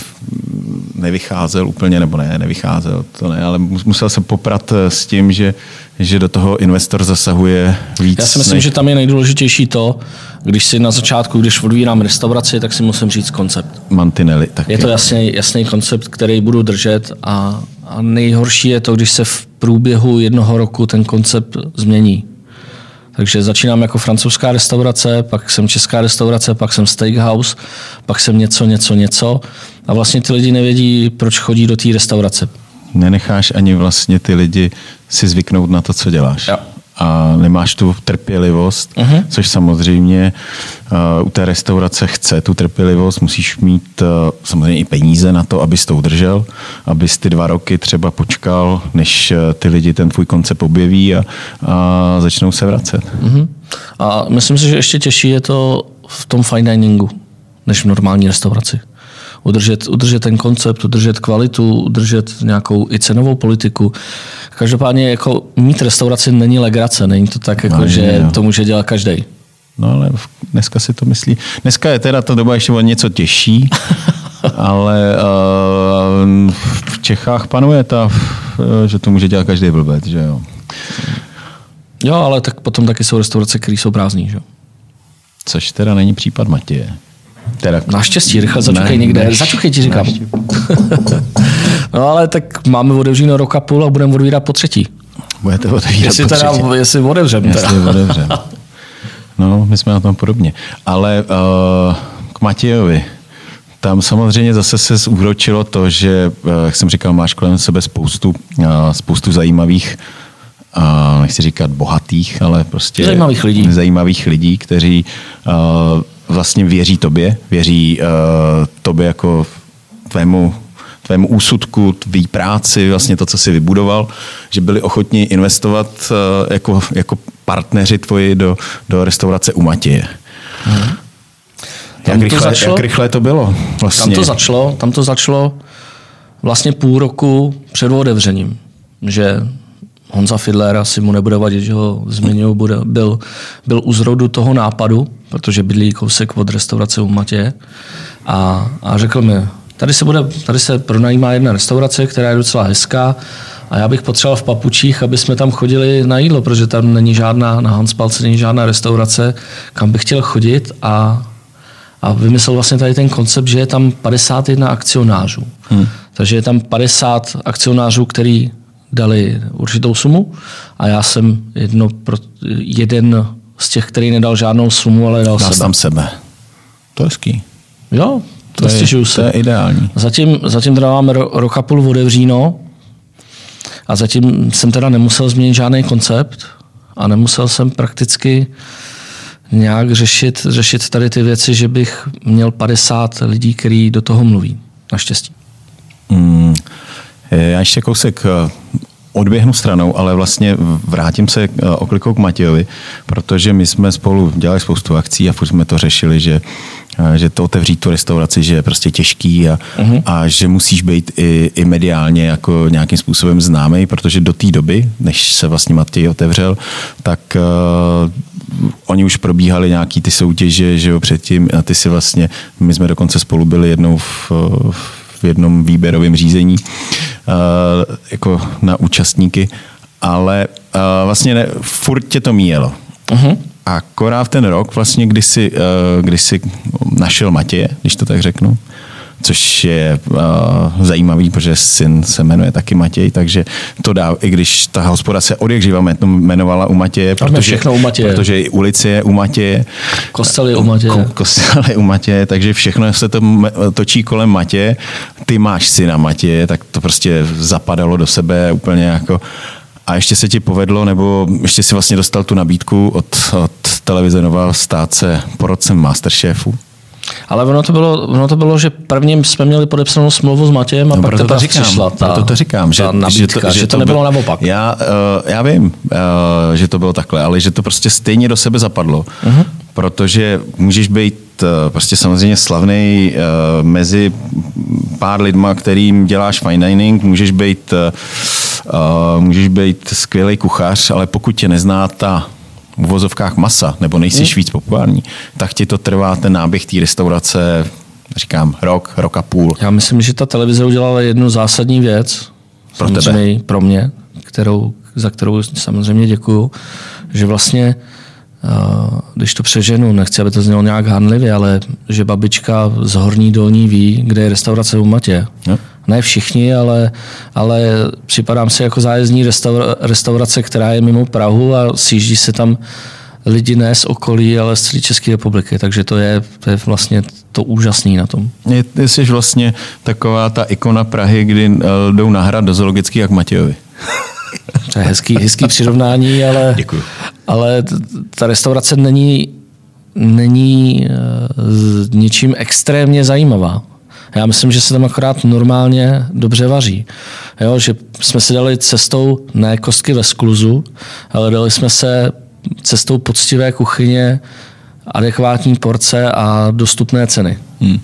nevycházel úplně, nebo ne, nevycházel, to ne, ale mus- musel jsem poprat eh, s tím, že, že do toho investor zasahuje víc. Já si myslím, než- že tam je nejdůležitější to, když si na začátku, když odvírám restauraci, tak si musím říct koncept. mantinely. Tak Je to jasný, jasný koncept, který budu držet a, a nejhorší je to, když se v průběhu jednoho roku ten koncept změní. Takže začínám jako francouzská restaurace, pak jsem česká restaurace, pak jsem steakhouse, pak jsem něco, něco, něco. A vlastně ty lidi nevědí, proč chodí do té restaurace. nenecháš ani vlastně ty lidi si zvyknout na to, co děláš. Jo. A nemáš tu trpělivost, uh-huh. což samozřejmě uh, u té restaurace chce tu trpělivost, musíš mít uh, samozřejmě i peníze na to, abys to udržel, abys ty dva roky třeba počkal, než uh, ty lidi ten tvůj koncept objeví a, a začnou se vracet. Uh-huh. A myslím si, že ještě těžší je to v tom fine diningu, než v normální restauraci udržet, udržet ten koncept, udržet kvalitu, udržet nějakou i cenovou politiku. Každopádně jako mít restauraci není legrace, není to tak, jako, no, že jo. to může dělat každý. No ale dneska si to myslí. Dneska je teda ta doba ještě o něco těžší, [LAUGHS] ale uh, v Čechách panuje ta, že to může dělat každý blbec, že jo. Jo, ale tak potom taky jsou restaurace, které jsou prázdné, že jo. Což teda není případ Matěje. Teda... Naštěstí, rychle začukej ne, někde. Než... Začukej ti říkám. [LAUGHS] no ale tak máme otevřeno rok a půl a budeme otevírat po třetí. Budete otevírat jestli po teda, třetí. Jestli otevřem. Jestli otevřem. [LAUGHS] No, my jsme na tom podobně. Ale uh, k Matějovi. Tam samozřejmě zase se zúročilo to, že, uh, jak jsem říkal, máš kolem sebe spoustu, uh, spoustu zajímavých uh, nechci říkat bohatých, ale prostě zajímavých lidí, zajímavých lidí kteří uh, vlastně věří tobě, věří uh, tobě jako tvému, tvému úsudku, tvý práci, vlastně to, co jsi vybudoval, že byli ochotní investovat uh, jako, jako partneři tvoji do, do restaurace u Matěje. Hmm. Jak, rychle, začalo, jak rychle to bylo? Vlastně? Tam to začalo, tam to začalo vlastně půl roku před otevřením, že Honza Fidler, asi mu nebude vadit, že ho zmiňuji, byl, byl u zrodu toho nápadu, protože bydlí kousek od restaurace u Matě a, a řekl mi, tady se, bude, tady se pronajímá jedna restaurace, která je docela hezká a já bych potřeboval v Papučích, aby jsme tam chodili na jídlo, protože tam není žádná, na Hanspalce není žádná restaurace, kam bych chtěl chodit a, a vymyslel vlastně tady ten koncept, že je tam 51 akcionářů. Hmm. Takže je tam 50 akcionářů, který dali určitou sumu a já jsem jedno, jeden z těch, který nedal žádnou sumu, ale dal, sebe. tam sebe. To je hezký. Jo, to, je, se. to je ideální. Zatím, zatím teda máme rok a půl otevříno a zatím jsem teda nemusel změnit žádný koncept a nemusel jsem prakticky nějak řešit, řešit tady ty věci, že bych měl 50 lidí, kteří do toho mluví. Naštěstí. Mm, já ještě kousek eh, odběhnu stranou, ale vlastně vrátím se eh, oklikou k Matějovi, protože my jsme spolu dělali spoustu akcí a furt jsme to řešili, že eh, že to otevřít tu restauraci, že je prostě těžký a, uh-huh. a že musíš být i, i mediálně jako nějakým způsobem známý, protože do té doby, než se vlastně Matěj otevřel, tak uh, oni už probíhali nějaký ty soutěže, že jo, předtím a ty si vlastně, my jsme dokonce spolu byli jednou v, v jednom výběrovém řízení uh, jako na účastníky, ale uh, vlastně ne, furt tě to míjelo. Uh-huh. A v ten rok, vlastně, kdy jsi, uh, kdy jsi našel Matěje, když to tak řeknu, což je uh, zajímavý, protože syn se jmenuje taky Matěj, takže to dá, i když ta hospoda se od jak živa jmenovala u Matěje, protože, všechno u Matěje. protože i ulice je u Matěje. Kostel je u Matěje. Ko, kostel je u Matěje, takže všechno se to točí kolem Matěje. Ty máš syna Matěje, tak to prostě zapadalo do sebe úplně jako a ještě se ti povedlo, nebo ještě si vlastně dostal tu nabídku od, od televize Nova stát se porodcem Masterchefu? Ale ono to, bylo, ono to bylo, že prvním jsme měli podepsanou smlouvu s Matějem a no, pak teprve říkám, přišla ta, proto to říkám, že, nabídka, že, to, že, že to nebylo byl, naopak. Já, uh, já vím, uh, že to bylo takhle, ale že to prostě stejně do sebe zapadlo, uh-huh. protože můžeš být uh, prostě samozřejmě slavný uh, mezi pár lidma, kterým děláš fine dining, můžeš být uh, můžeš být skvělý kuchař, ale pokud tě nezná ta v vozovkách masa, nebo nejsi hmm. víc populární, tak ti to trvá ten náběh té restaurace, říkám, rok, rok a půl. Já myslím, že ta televize udělala jednu zásadní věc, pro tebe. pro mě, kterou, za kterou samozřejmě děkuju, že vlastně když to přeženu, nechci, aby to znělo nějak hanlivě, ale že babička z Horní Dolní ví, kde je restaurace u Matě. No. Ne všichni, ale, ale připadám si jako zájezdní restaura, restaurace, která je mimo Prahu a sjíždí se tam lidi ne z okolí, ale z celé České republiky. Takže to je, to je vlastně to úžasný na tom. Je, jsi vlastně taková ta ikona Prahy, kdy uh, jdou na hrad do zoologický jak Matějovi. [LAUGHS] To je hezký, hezký přirovnání, ale, Děkuju. ale ta restaurace není, není uh, ničím extrémně zajímavá. Já myslím, že se tam akorát normálně dobře vaří. Jo, že jsme si dali cestou ne kostky ve skluzu, ale dali jsme se cestou poctivé kuchyně, adekvátní porce a dostupné ceny. Hmm.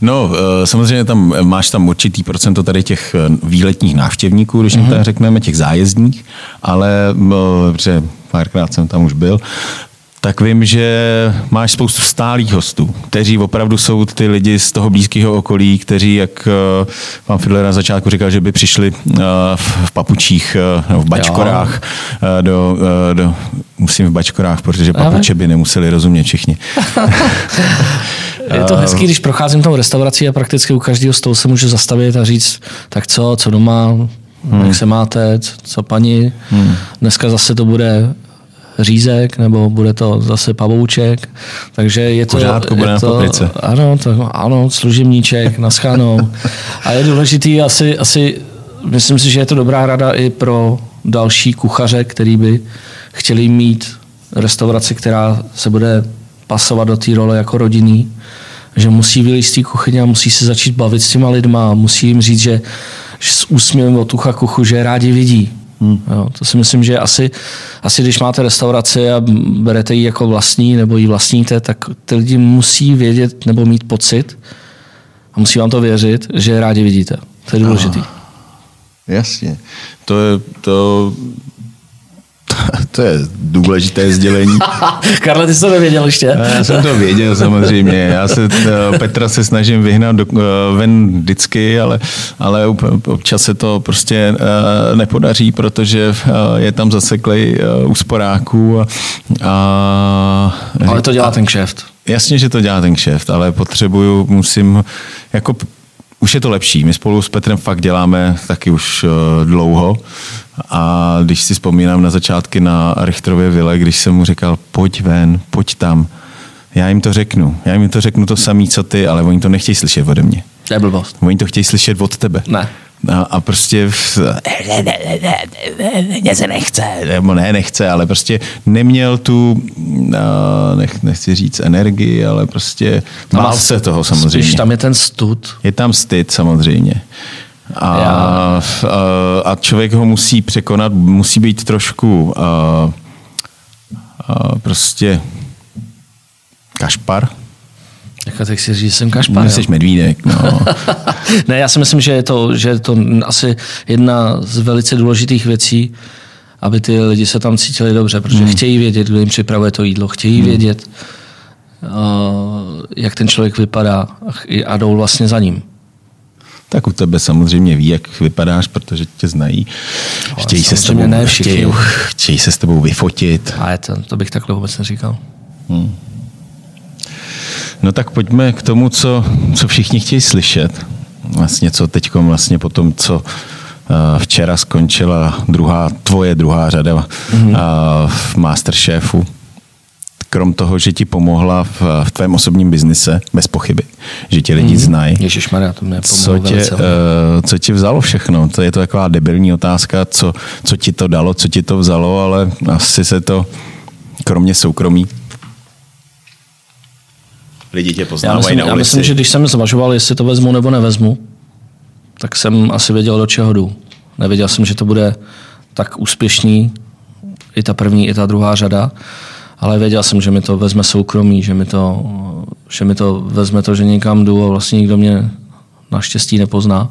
No, eh, samozřejmě tam máš tam určitý procento tady těch eh, výletních návštěvníků, když mm-hmm. řekneme, těch zájezdních, ale protože párkrát jsem tam už byl, tak vím, že máš spoustu stálých hostů, kteří opravdu jsou ty lidi z toho blízkého okolí, kteří, jak eh, pan Fidler na začátku říkal, že by přišli v papučích nebo v bačkorách do, do, musím v bačkorách, protože papuče by nemuseli rozumět všichni. [LAUGHS] Je to hezký, když procházím tou restaurací a prakticky u každého stolu se můžu zastavit a říct, tak co, co doma, hmm. jak se máte, co paní, hmm. dneska zase to bude řízek, nebo bude to zase pavouček. Takže je to... Pořádku bude je to, na Ano, to, ano, služebníček, naschánou. [LAUGHS] A je důležitý asi, asi, myslím si, že je to dobrá rada i pro další kuchaře, který by chtěli mít restauraci, která se bude pasovat do té role jako rodinný, že musí vylít z té kuchyně a musí se začít bavit s těma lidma a musí jim říct, že, že s úsměvem od ucha kuchu, že je rádi vidí. Hmm. Jo, to si myslím, že asi, asi když máte restauraci a berete ji jako vlastní nebo ji vlastníte, tak ty lidi musí vědět nebo mít pocit a musí vám to věřit, že rádi vidíte. To je důležité. Jasně. To, je, to [LAUGHS] to je důležité sdělení. [LAUGHS] Karle, ty jsi to nevěděl ještě? Já jsem to věděl samozřejmě. Já se eh, Petra se snažím vyhnat do, eh, ven vždycky, ale, ale občas se to prostě eh, nepodaří, protože je tam zaseklej úsporáků. A, a, ale to dělá ten kšeft. Jasně, že to dělá ten kšeft, ale potřebuju, musím, jako už je to lepší. My spolu s Petrem fakt děláme taky už dlouho a když si vzpomínám na začátky na Richterově vile, když jsem mu říkal, pojď ven, pojď tam, já jim to řeknu. Já jim to řeknu to samý, co ty, ale oni to nechtějí slyšet ode mě. To je blbost. Oni to chtějí slyšet od tebe. Ne. A, a prostě mě se nechce, nebo ne, nechce, ale prostě neměl tu, nech, nechci říct energii, ale prostě bál se toho samozřejmě. Spíš tam je ten stud. Je tam styd samozřejmě. A, a, a člověk ho musí překonat, musí být trošku a, a prostě kašpar. Jako tak si říct, že jsem kašpar. Jsi medvídek, no. [LAUGHS] ne, já si myslím, že je, to, že je to asi jedna z velice důležitých věcí, aby ty lidi se tam cítili dobře, protože hmm. chtějí vědět, kdo jim připravuje to jídlo, chtějí hmm. vědět, uh, jak ten člověk vypadá a jdou vlastně za ním tak u tebe samozřejmě ví, jak vypadáš, protože tě znají. Chtějí se, s tebou, ne chtějí, chtějí se s tebou vyfotit. A je to, to bych takhle vůbec neříkal. Hmm. No tak pojďme k tomu, co, co všichni chtějí slyšet. Vlastně co teď vlastně po tom, co eh, včera skončila druhá, tvoje druhá řada mm-hmm. v Masterchefu krom toho, že ti pomohla v, v tvém osobním biznise, bez pochyby, že tě lidi mm. znají. Ježišmarja, to mě co tě, uh, co ti vzalo všechno? To je to taková debilní otázka, co, co ti to dalo, co ti to vzalo, ale asi se to, kromě soukromí, lidi tě poznávají já myslím, na ulici. Já myslím, že když jsem zvažoval, jestli to vezmu nebo nevezmu, tak jsem asi věděl, do čeho jdu. Nevěděl jsem, že to bude tak úspěšný, i ta první, i ta druhá řada ale věděl jsem, že mi to vezme soukromí, že mi to, že mi to vezme to, že někam jdu a vlastně nikdo mě naštěstí nepozná.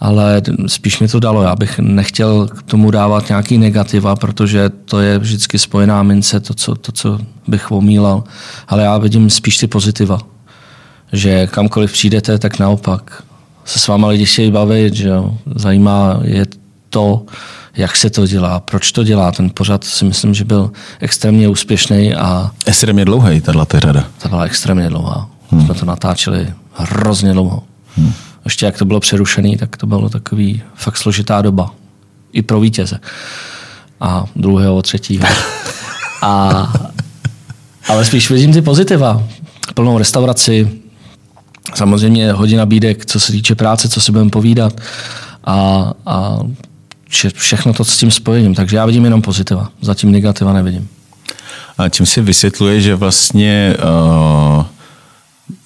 Ale spíš mi to dalo. Já bych nechtěl k tomu dávat nějaký negativa, protože to je vždycky spojená mince, to, co, to, co bych omílal. Ale já vidím spíš ty pozitiva. Že kamkoliv přijdete, tak naopak se s váma lidi chtějí bavit, že jo. zajímá je to, jak se to dělá, proč to dělá. Ten pořad si myslím, že byl extrémně úspěšný a... Extrémně dlouhý, tato řada. Ta byla extrémně dlouhá. Hmm. Jsme to natáčeli hrozně dlouho. Hmm. Ještě jak to bylo přerušené, tak to bylo takový fakt složitá doba. I pro vítěze. A druhého, třetího. [LAUGHS] a, ale spíš vidím ty pozitiva. Plnou restauraci, samozřejmě hodně nabídek, co se týče práce, co si budeme povídat. A, a vše, všechno to s tím spojením. Takže já vidím jenom pozitiva, zatím negativa nevidím. A čím si vysvětluje, že vlastně, uh,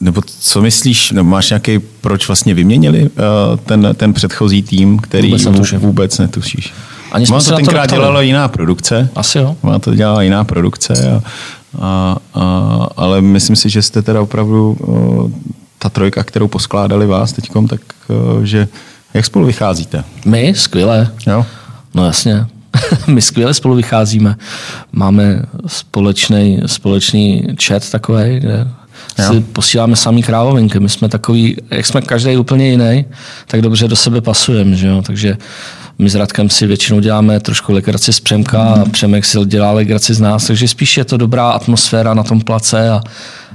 nebo co myslíš, nebo máš nějaký, proč vlastně vyměnili uh, ten, ten předchozí tým, který Vůbec netuším. vůbec netušíš? Ani jsme Má to tenkrát dělala jiná produkce. Asi jo. Má to dělala jiná produkce, a, a, a, ale myslím si, že jste teda opravdu uh, ta trojka, kterou poskládali vás teďkom, tak uh, že jak spolu vycházíte? My? Skvěle. Jo? No jasně. [LAUGHS] My skvěle spolu vycházíme. Máme společný, společný chat takový, kde Jo. si posíláme samý krávovinky. My jsme takový, jak jsme každý úplně jiný, tak dobře do sebe pasujeme, že jo? Takže my s Radkem si většinou děláme trošku legraci z Přemka a Přemek si dělá legraci z nás, takže spíš je to dobrá atmosféra na tom place a,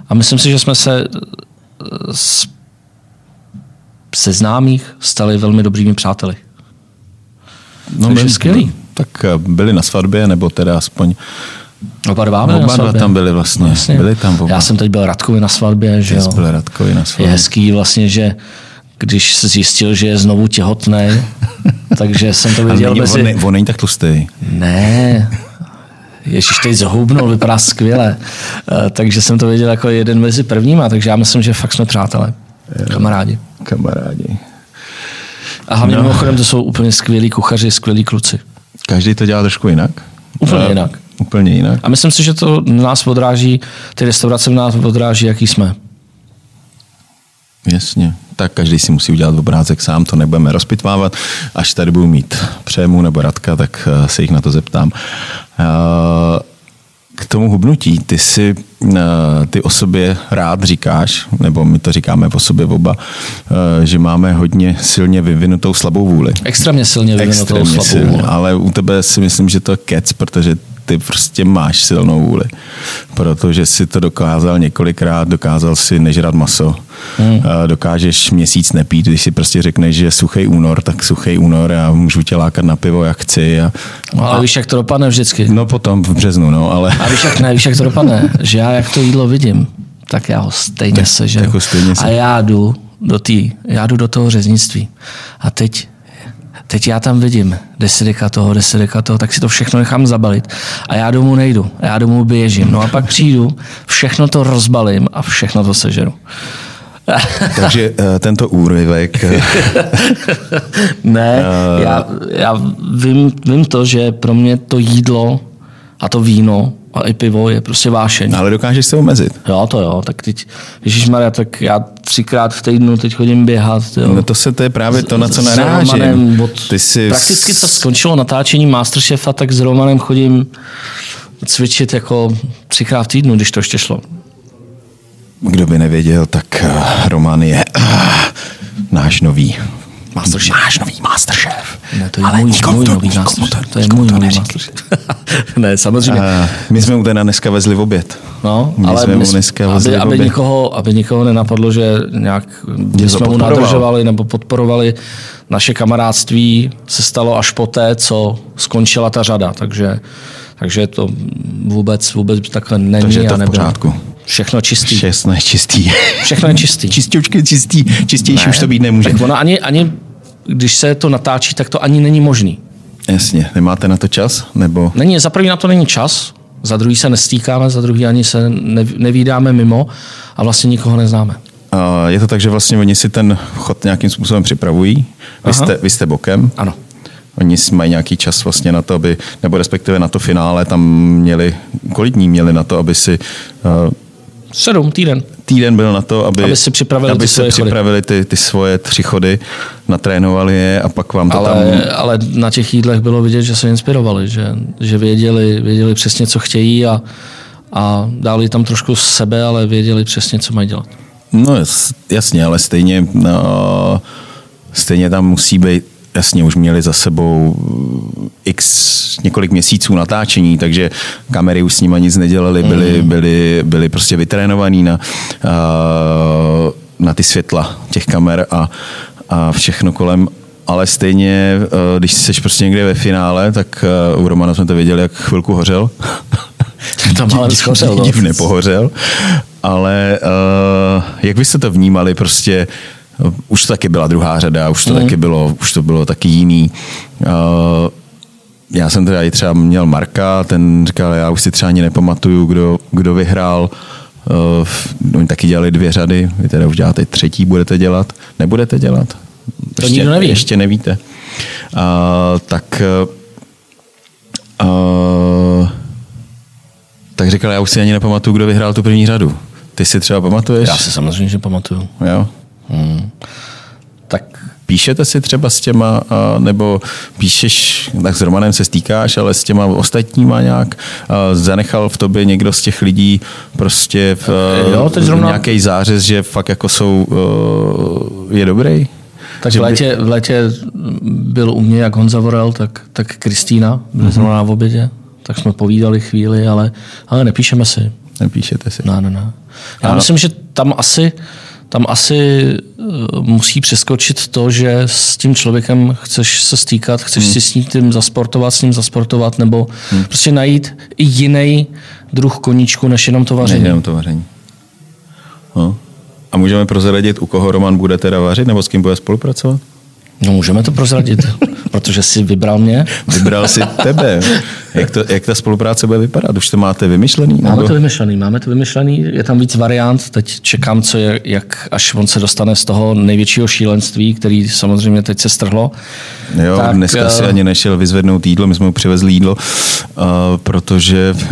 a myslím si, že jsme se eh, z, se známých stali velmi dobrými přáteli. No, Takže byli- skvělý. Tak eh, byli na svatbě, nebo teda aspoň... Oba dva, No, oba dva tam byli vlastně. Jasně. Byli tam oba. Já jsem teď byl Radkovi na svatbě, že jo. byl Radkovi na Je svatbě. hezký vlastně, že když se zjistil, že je znovu těhotný, [LAUGHS] takže jsem to viděl mezi... on, ne, on není tak tlustý. Ne, Ježíš, teď zahubnul, vypadá skvěle. Eh, Takže jsem to viděl jako jeden mezi prvníma, takže já myslím, že fakt jsme přátelé, kamarádi. Kamarádi. A hlavně No. no. mimochodem to jsou úplně skvělí kuchaři, skvělí kluci. Každý to dělá trošku jinak. Úplně Eh, jinak. Úplně jinak. A myslím si, že to nás odráží, ty restaurace v nás odráží, jaký jsme. Jasně. Tak každý si musí udělat obrázek sám, to nebudeme rozpitvávat. Až tady budu mít Přému nebo Radka, tak eh, se jich na to zeptám. Eh, K tomu hubnutí, ty si eh, ty o sobě rád říkáš, nebo my to říkáme o sobě oba, že máme hodně silně vyvinutou slabou vůli. Extrémně silně vyvinutou Extrémně slabou silně, vůli. ale u tebe si myslím, že to je kec, protože ty prostě máš silnou vůli. Protože si to dokázal několikrát, dokázal si nežrat maso. Hmm. Dokážeš měsíc nepít, když si prostě řekneš, že suchý únor, tak suchý únor a můžu tě lákat na pivo, jak chci. A, No, ale víš, jak to dopadne vždycky. no potom v březnu, no, ale A víš, jak, ne, víš, jak to dopadne? [LAUGHS] Že já, jak to jídlo vidím, tak já ho stejně sežeru. jako stejně se- A já jdu do tý, já jdu do toho řeznictví. A teď, teď já tam vidím desedeka toho, desedeka toho, tak si to všechno nechám zabalit. A já domů nejdu. A já domů běžím. No a pak přijdu, všechno to rozbalím a všechno to sežeru. [LAUGHS] takže eh, tento úryvek eh, [LAUGHS] ne, já, já vím, vím to, že pro mě to jídlo a to víno a i pivo je prostě vášeň. ale dokážeš se omezit. Jo, to jo, tak teď, Maria, tak já třikrát v týdnu teď chodím běhat. Jo. No to se to je právě to, na co narážím. Romanem od, Ty jsi Prakticky co skončilo natáčení Masterchefa, tak s Romanem chodím cvičit jako třikrát v týdnu, když to ještě šlo. Kdo by nevěděl, tak eh, Roman je eh, náš nový Masterchef. Náš nový Masterchef. Ne, to je můj, můj nový Masterchef. To je můj nový Masterchef. [LAUGHS] ne, samozřejmě. A my jsme mu teda dneska vezli v oběd. No, my ale jsme mu dneska aby, vezli v aby, oběd. nikoho, aby nikoho nenapadlo, že nějak my to jsme mu nadržovali nebo podporovali. Naše kamarádství se stalo až poté, co skončila ta řada, takže, takže to vůbec, vůbec takhle není Takže je to a v nebylo. Všechno čistý. Všechno je čistý. Všechno je čistý. [LAUGHS] Čistěčky, čistý, čistější už to být nemůže. Tak ono ani, ani, když se to natáčí, tak to ani není možný. Jasně, nemáte na to čas? Nebo Není, za prvý na to není čas, za druhý se nestýkáme, za druhý ani se nev- nevídáme mimo a vlastně nikoho neznáme. a je to tak, že vlastně oni si ten chod nějakým způsobem připravují. Vy Aha. jste, vy jste bokem. Ano. Oni mají nějaký čas vlastně na to, aby, nebo respektive na to finále tam měli, kolik dní měli na to, aby si uh, Sedm týden. týden byl na to, aby, Aby si připravili aby ty se svoje připravili ty, ty svoje tři chody, natrénovali je a pak vám to Ale, tam... ale na těch jídlech bylo vidět, že se inspirovali, že, že věděli, věděli přesně, co chtějí a, a dali tam trošku z sebe, ale věděli přesně, co mají dělat. No jas- jasně, ale stejně, no, stejně tam musí být, jasně, už měli za sebou x několik měsíců natáčení, takže kamery už s nimi nic nedělali, byli, byli, byli prostě vytrénovaní na, uh, na ty světla těch kamer a, a všechno kolem ale stejně, eh, když jsi prostě někde ve finále, tak u Romana jsme to věděli, jak chvilku hořel. [LAUGHS] To málem schořel, no. Div nepohořel. Ale uh, jak byste to vnímali prostě už to taky byla druhá řada, už to mm. taky bylo, už to bylo taky jiný. Uh, já jsem teda i třeba měl Marka, ten říkal, já už si třeba ani nepamatuju, kdo, kdo vyhrál. Uh, oni taky dělali dvě řady, vy teda už děláte třetí, budete dělat? Nebudete dělat? To ještě, nikdo neví. Ještě nevíte. Uh, tak uh, tak říkal, já už si ani nepamatuju, kdo vyhrál tu první řadu. Ty si třeba pamatuješ? Já si samozřejmě, že pamatuju. Jo. Hmm. Tak píšete si třeba s těma, nebo píšeš, tak s Romanem se stýkáš, ale s těma ostatníma nějak, zanechal v tobě někdo z těch lidí prostě v, jo, teď zrovna... nějaký zářez, že fakt jako jsou, je dobrý? Tak v létě, v létě byl u mě jak Honza Vorel, tak, tak Kristýna, byli mm-hmm. zrovna na obědě, tak jsme povídali chvíli, ale, ale nepíšeme si. Nepíšete si. Ne, ne, ne. Já ano. myslím, že tam asi, tam asi eh, musí přeskočit to, že s tím člověkem chceš se stýkat, chceš hmm. si s ním zasportovat, s ním zasportovat, nebo hmm. prostě najít i jiný druh koníčku, než jenom to vaření. jenom to vaření. No. A můžeme prozradit, u koho Roman bude teda vařit, nebo s kým bude spolupracovat? No můžeme to prozradit, [LAUGHS] protože jsi vybral mě. Vybral si [LAUGHS] tebe. Jak, to, jak ta spolupráce bude vypadat? Už to máte vymyšlený? Máme nebo? to vymyšlený, máme to vymyšlený, je tam víc variant, teď čekám, co je, jak až on se dostane z toho největšího šílenství, který samozřejmě teď se strhlo. Jo, tak, dneska uh, si ani nešel vyzvednout jídlo, my jsme mu přivezli jídlo, uh, protože uh,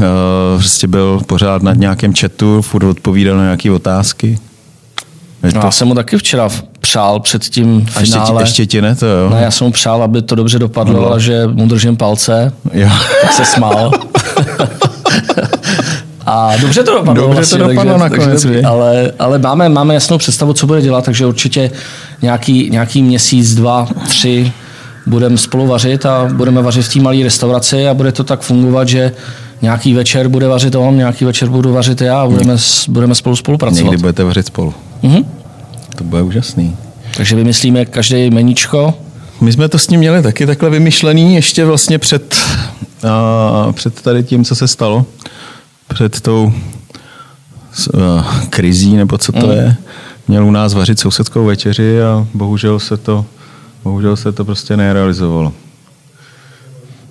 prostě byl pořád na nějakém chatu, furt odpovídal na nějaké otázky. No, já jsem mu taky včera přál před tím finále. A ještě, ještě ti ne to, jo? Ne, já jsem mu přál, aby to dobře dopadlo no. a že mu držím palce. Jo. Tak se smál. [LAUGHS] A dobře to dopadlo. Dobře vlastně, to dopadlo takže, nakonec. Takže, ale, ale máme, máme jasnou představu, co bude dělat, takže určitě nějaký, nějaký měsíc, dva, tři budeme spolu vařit a budeme vařit v té malé restauraci a bude to tak fungovat, že nějaký večer bude vařit on, nějaký večer budu vařit já a budeme, budeme spolu spolupracovat. Někdy budete vařit spolu. Mm-hmm. To bude úžasný. Takže vymyslíme každý meníčko. My jsme to s ním měli taky takhle vymyšlený ještě vlastně před, a, před tady tím, co se stalo. Před tou a, krizí, nebo co to mm. je. Měl u nás vařit sousedskou večeři a bohužel se to, bohužel se to prostě nerealizovalo.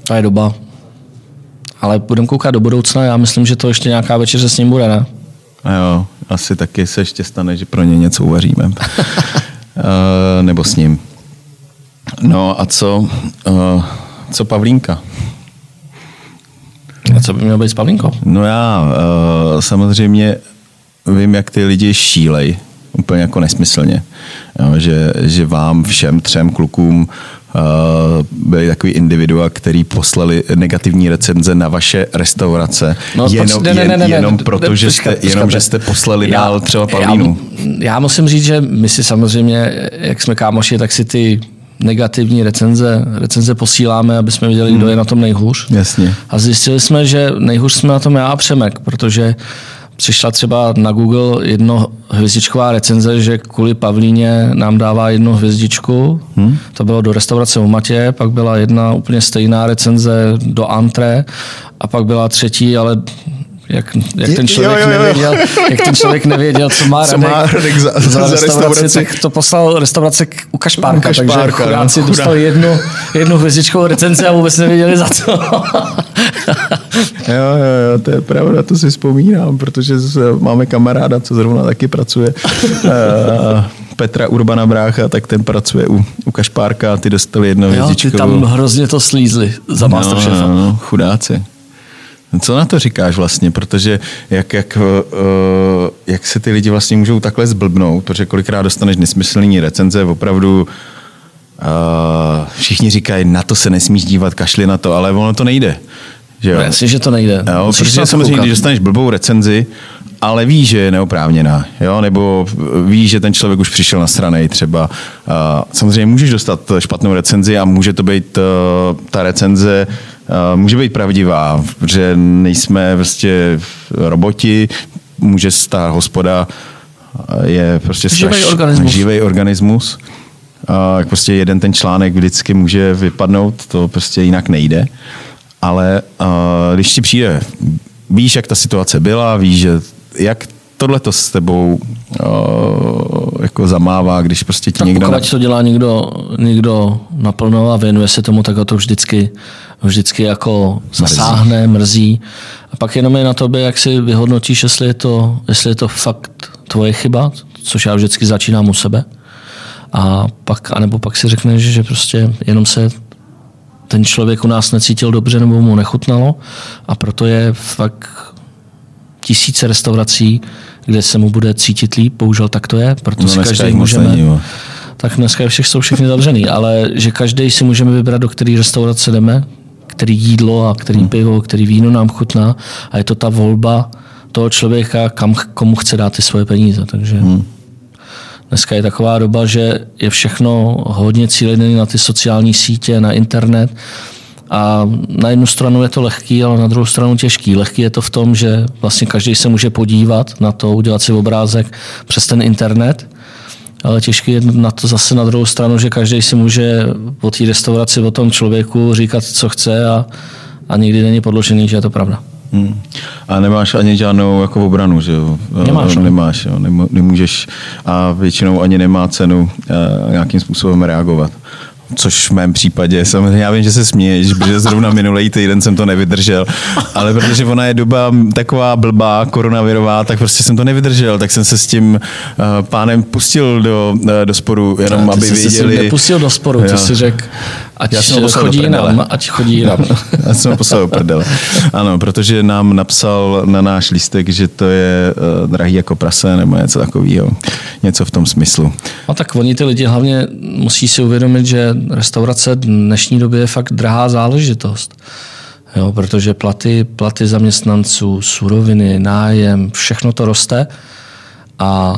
To je doba. Ale budeme koukat do budoucna, já myslím, že to ještě nějaká večeře s ním bude, ne? A jo, asi taky se ještě stane, že pro ně něco uvaříme. uh, [LAUGHS] nebo s ním. No a co, uh, co Pavlínka? A co by mělo být s Pavlínkou? No já uh, samozřejmě vím, jak ty lidi šílej, úplně jako nesmyslně. Jo, že, že vám všem třem klukům byli takový individua, který poslali negativní recenze na vaše restaurace. No, jenom, ne, ne, ne, ne, jenom ne, proto, že jste, jenom, že jste poslali já, dál třeba Pavlínu. Já, já musím říct, že my si samozřejmě, jak jsme kámoši, tak si ty negativní recenze, recenze posíláme, aby jsme viděli, hmm. kdo je na tom nejhůř. Jasně. A zjistili jsme, že nejhůř jsme na tom já a Přemek, protože přišla třeba na Google jedno hvězdičková recenze, že kvůli Pavlíně nám dává jednu hvězdičku. Hmm. To bylo do restaurace u Matě, pak byla jedna úplně stejná recenze do Antre a pak byla třetí, ale jak, jak ten člověk jo, jo, jo. nevěděl, jak ten člověk nevěděl, co má [LAUGHS] co Radek, má Radek za, za, za restauraci, restauraci, tak to poslal restaurace u Kašpárka, u Kašpárka takže chudáci no, dostali jednu, jednu hvězdičkovou recenzi a vůbec nevěděli za co. [LAUGHS] [LAUGHS] jo, jo, jo, to je pravda, to si vzpomínám, protože máme kamaráda, co zrovna taky pracuje. [LAUGHS] Eh, Petra Urbana Brácha, tak ten pracuje u, u Kašpárka a ty dostali jedno hvězdičkovou. Jo, ty tam hrozně to slízli za no, Masterchefa. No, no, chudáci. Co na to říkáš vlastně? Protože jak, jak, uh, jak se ty lidi vlastně můžou takhle zblbnout, protože kolikrát dostaneš nesmyslný recenze, opravdu uh, všichni říkají, na to se nesmíš dívat, kašli na to, ale ono to nejde. Že jo? Jasně, že to nejde. Jo, protože samozřejmě, když dostaneš blbou recenzi, ale ví, že je neoprávněná, jo? nebo ví, že ten člověk už přišel na straně třeba. Samozřejmě můžeš dostat špatnou recenzi a může to být uh, ta recenze uh, může být pravdivá, protože nejsme prostě roboti, může ta hospoda je prostě živý organismus. živý organismus. Uh, prostě jeden ten článek vždycky může vypadnout, to prostě jinak nejde. Ale uh, když ti přijde, víš, jak ta situace byla, víš, že jak tohle to s tebou uh, jako zamává, když prostě ti tak někdo... Pokud to dělá někdo, někdo naplno a věnuje se tomu, tak to vždycky, vždycky jako zasáhne, mrzí. A pak jenom je na tobě, jak si vyhodnotíš, jestli je to, jestli je to fakt tvoje chyba, což já vždycky začínám u sebe. A pak, anebo pak si řekneš, že prostě jenom se ten člověk u nás necítil dobře nebo mu nechutnalo a proto je fakt tisíce restaurací, kde se mu bude cítit líp, bohužel tak to je, protože No, dneska každý můžeme... není, jo. tak dneska všech jsou všechny zavřený, ale že každý si můžeme vybrat, do které restaurace jdeme, který jídlo a který Hmm. pivo, který víno nám chutná a je to ta volba toho člověka, kam, komu chce dát ty svoje peníze. Takže Hmm. Dneska je taková doba, že je všechno hodně cílené na ty sociální sítě, na internet a na jednu stranu je to lehký, ale na druhou stranu těžký. Lehký je to v tom, že vlastně každý se může podívat na to, udělat si obrázek přes ten internet, ale těžký je na to zase na druhou stranu, že každý si může o té restauraci, o tom člověku říkat, co chce a, a nikdy není podložený, že je to pravda. Hmm. A nemáš ani žádnou jako obranu, že jo? Nemáš, no. Nemáš, jo? Nemů- Nemůžeš a většinou ani nemá cenu uh, nějakým způsobem reagovat. Což v mém případě, samozřejmě já vím, že se směješ, protože zrovna minulý týden jsem to nevydržel, ale protože ona je doba taková blbá, koronavirová, tak prostě jsem to nevydržel, tak jsem se s tím uh, pánem pustil do, uh, do sporu, jenom ty aby jsi se věděli... nepustil do sporu, ty si řekl, ať Já jsem ho chodí jinam, ať chodí [LAUGHS] jinam. Já jsem ho poslal do prdele. Ano, protože nám napsal na náš lístek, že to je uh, drahý jako prase nebo něco takového. Něco v tom smyslu. No tak oni ty lidi hlavně musí si uvědomit, že restaurace v dnešní době je fakt drahá záležitost. Jo, protože platy, platy zaměstnanců, suroviny, nájem, všechno to roste. A,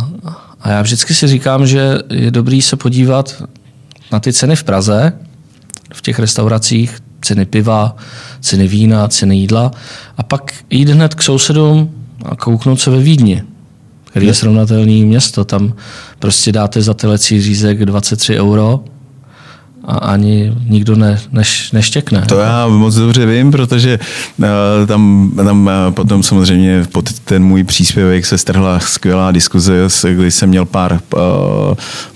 a já vždycky si říkám, že je dobrý se podívat na ty ceny v Praze, v těch restauracích, ceny piva, ceny vína, ceny jídla a pak jít hned k sousedům a kouknout se ve Vídni, který je srovnatelný město. Tam prostě dáte za telecí řízek 23 euro a ani nikdo ne, neš, neštěkne. To já moc dobře vím, protože uh, tam, tam uh, potom samozřejmě pod ten můj příspěvek se strhla skvělá diskuze, kdy jsem měl pár uh,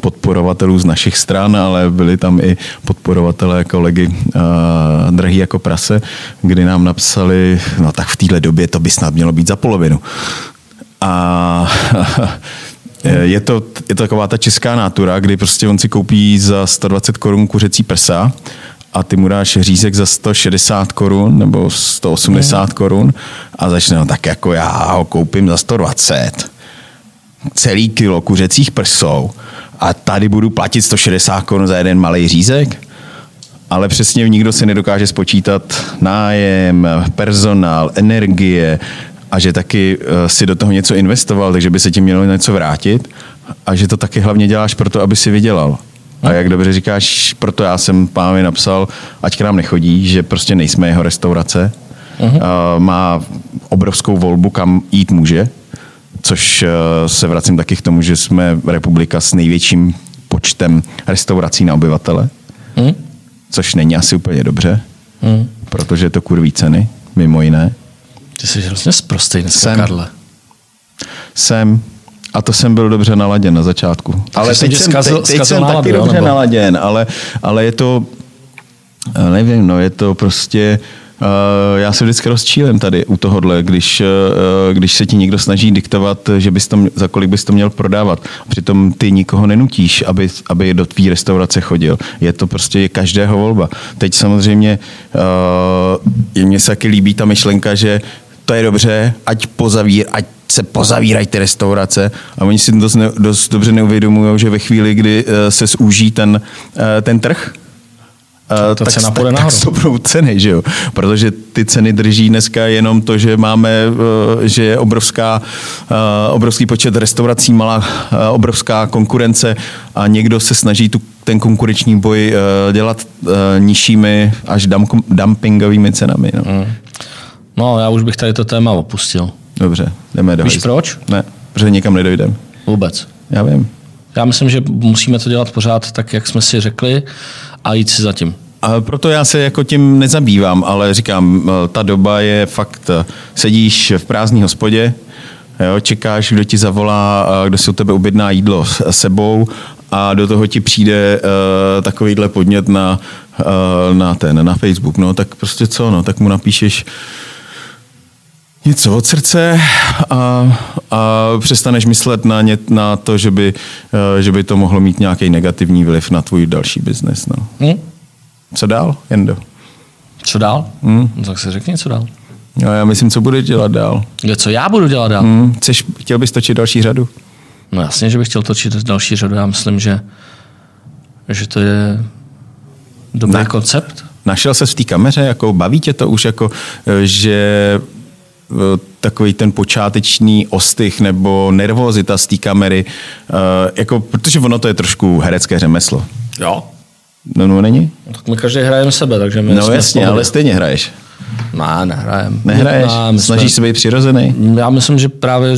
podporovatelů z našich stran, ale byli tam i podporovatelé kolegy drahý jako prase, kdy nám napsali, no tak v téhle době to by snad mělo být za polovinu. A [LAUGHS] je to, je to taková ta česká nátura, kdy prostě on si koupí za 120 korun kuřecí prsa a ty mu dáš řízek za 160 korun nebo 180 korun a začne, no tak jako já ho koupím za 120 celý kilo kuřecích prsou a tady budu platit 160 korun za jeden malý řízek? Ale přesně nikdo si nedokáže spočítat nájem, personál, energie a že taky eh, si do toho něco investoval, takže by se ti mělo něco vrátit a že to taky hlavně děláš proto, aby si vydělal. A jak dobře říkáš, proto já jsem pánovi napsal, ať k nám nechodí, že prostě nejsme jeho restaurace. Uh-huh. Má obrovskou volbu, kam jít může, což eh, se vracím taky k tomu, že jsme republika s největším počtem restaurací na obyvatele, Hm? což není asi úplně dobře, Hm. protože je to kurví ceny, mimo jiné. Ty jsi hrozně zprostej dneska, Jsem. Karle. Jsem a to jsem byl dobře naladěn na začátku. Ale teď jsem, zkazil- teď, teď jsem náladu, taky jo, dobře nebo? naladěn, ale, ale je to, eh, nevím, no, je to prostě, uh, já se vždycky rozčílem tady u tohohle, když, uh, když se ti někdo snaží diktovat, že bys to, za kolik bys to měl prodávat. Přitom ty nikoho nenutíš, aby, aby do tvý restaurace chodil. Je to prostě je každého volba. Teď samozřejmě uh, mně se taky líbí ta myšlenka, že to je dobře, ať pozavír, ať se pozavírají ty restaurace a oni si dost, ne, dost dobře neuvědomují, že ve chvíli, kdy uh, se zúží ten, uh, ten trh, Uh, ta tak, cena tak, půjde tak nahoru. stoupnou ceny, že jo? Protože ty ceny drží dneska jenom to, že máme, že je obrovská, obrovský počet restaurací, malá obrovská konkurence a někdo se snaží tu, ten konkurenční boj dělat nižšími až dum, dumpingovými cenami. No. Hm. No, já už bych tady to téma opustil. Dobře, jdeme do Víš hajzlu. proč? Ne, protože nikam nedojdeme. Vůbec. Já vím. Já myslím, že musíme to dělat pořád tak, jak jsme si řekli a jít si zatím. A proto já se jako tím nezabývám, ale říkám, eh, ta doba je fakt, eh, sedíš v prázdné hospodě, Jo, čekáš, kdo ti zavolá, a kdo si u tebe objedná jídlo s sebou a do toho ti přijde uh, takovýhle podnět na, uh, na ten, na Facebook, no, tak prostě co, no, tak mu napíšeš něco od srdce a, a přestaneš myslet na, ně, na to, že by, uh, že by to mohlo mít nějaký negativní vliv na tvůj další biznes, no. Hm? Co dál, Jendo? Co dál? Hm? No, tak se řekni, co dál. No, já myslím, co budeš dělat dál. Jo, Co já budu dělat dál? Hm? Chceš, chtěl bys točit další řadu? No jasně, že bych chtěl točit další řadu. Já myslím, že, že to je dobrý Ne. koncept. Našel se v té kameře, jako baví tě to už, jako, eh, že eh, takový ten počáteční ostych nebo nervozita z té kamery, eh, jako, protože ono to je trošku herecké řemeslo. Jo. No, no není? No, tak my každý hrajeme sebe, takže my No jsme jasně, ale stejně hraješ. Ne, nehrajem. Nehraješ? Jsme- Snažíš se být přirozený? Já myslím, že právě,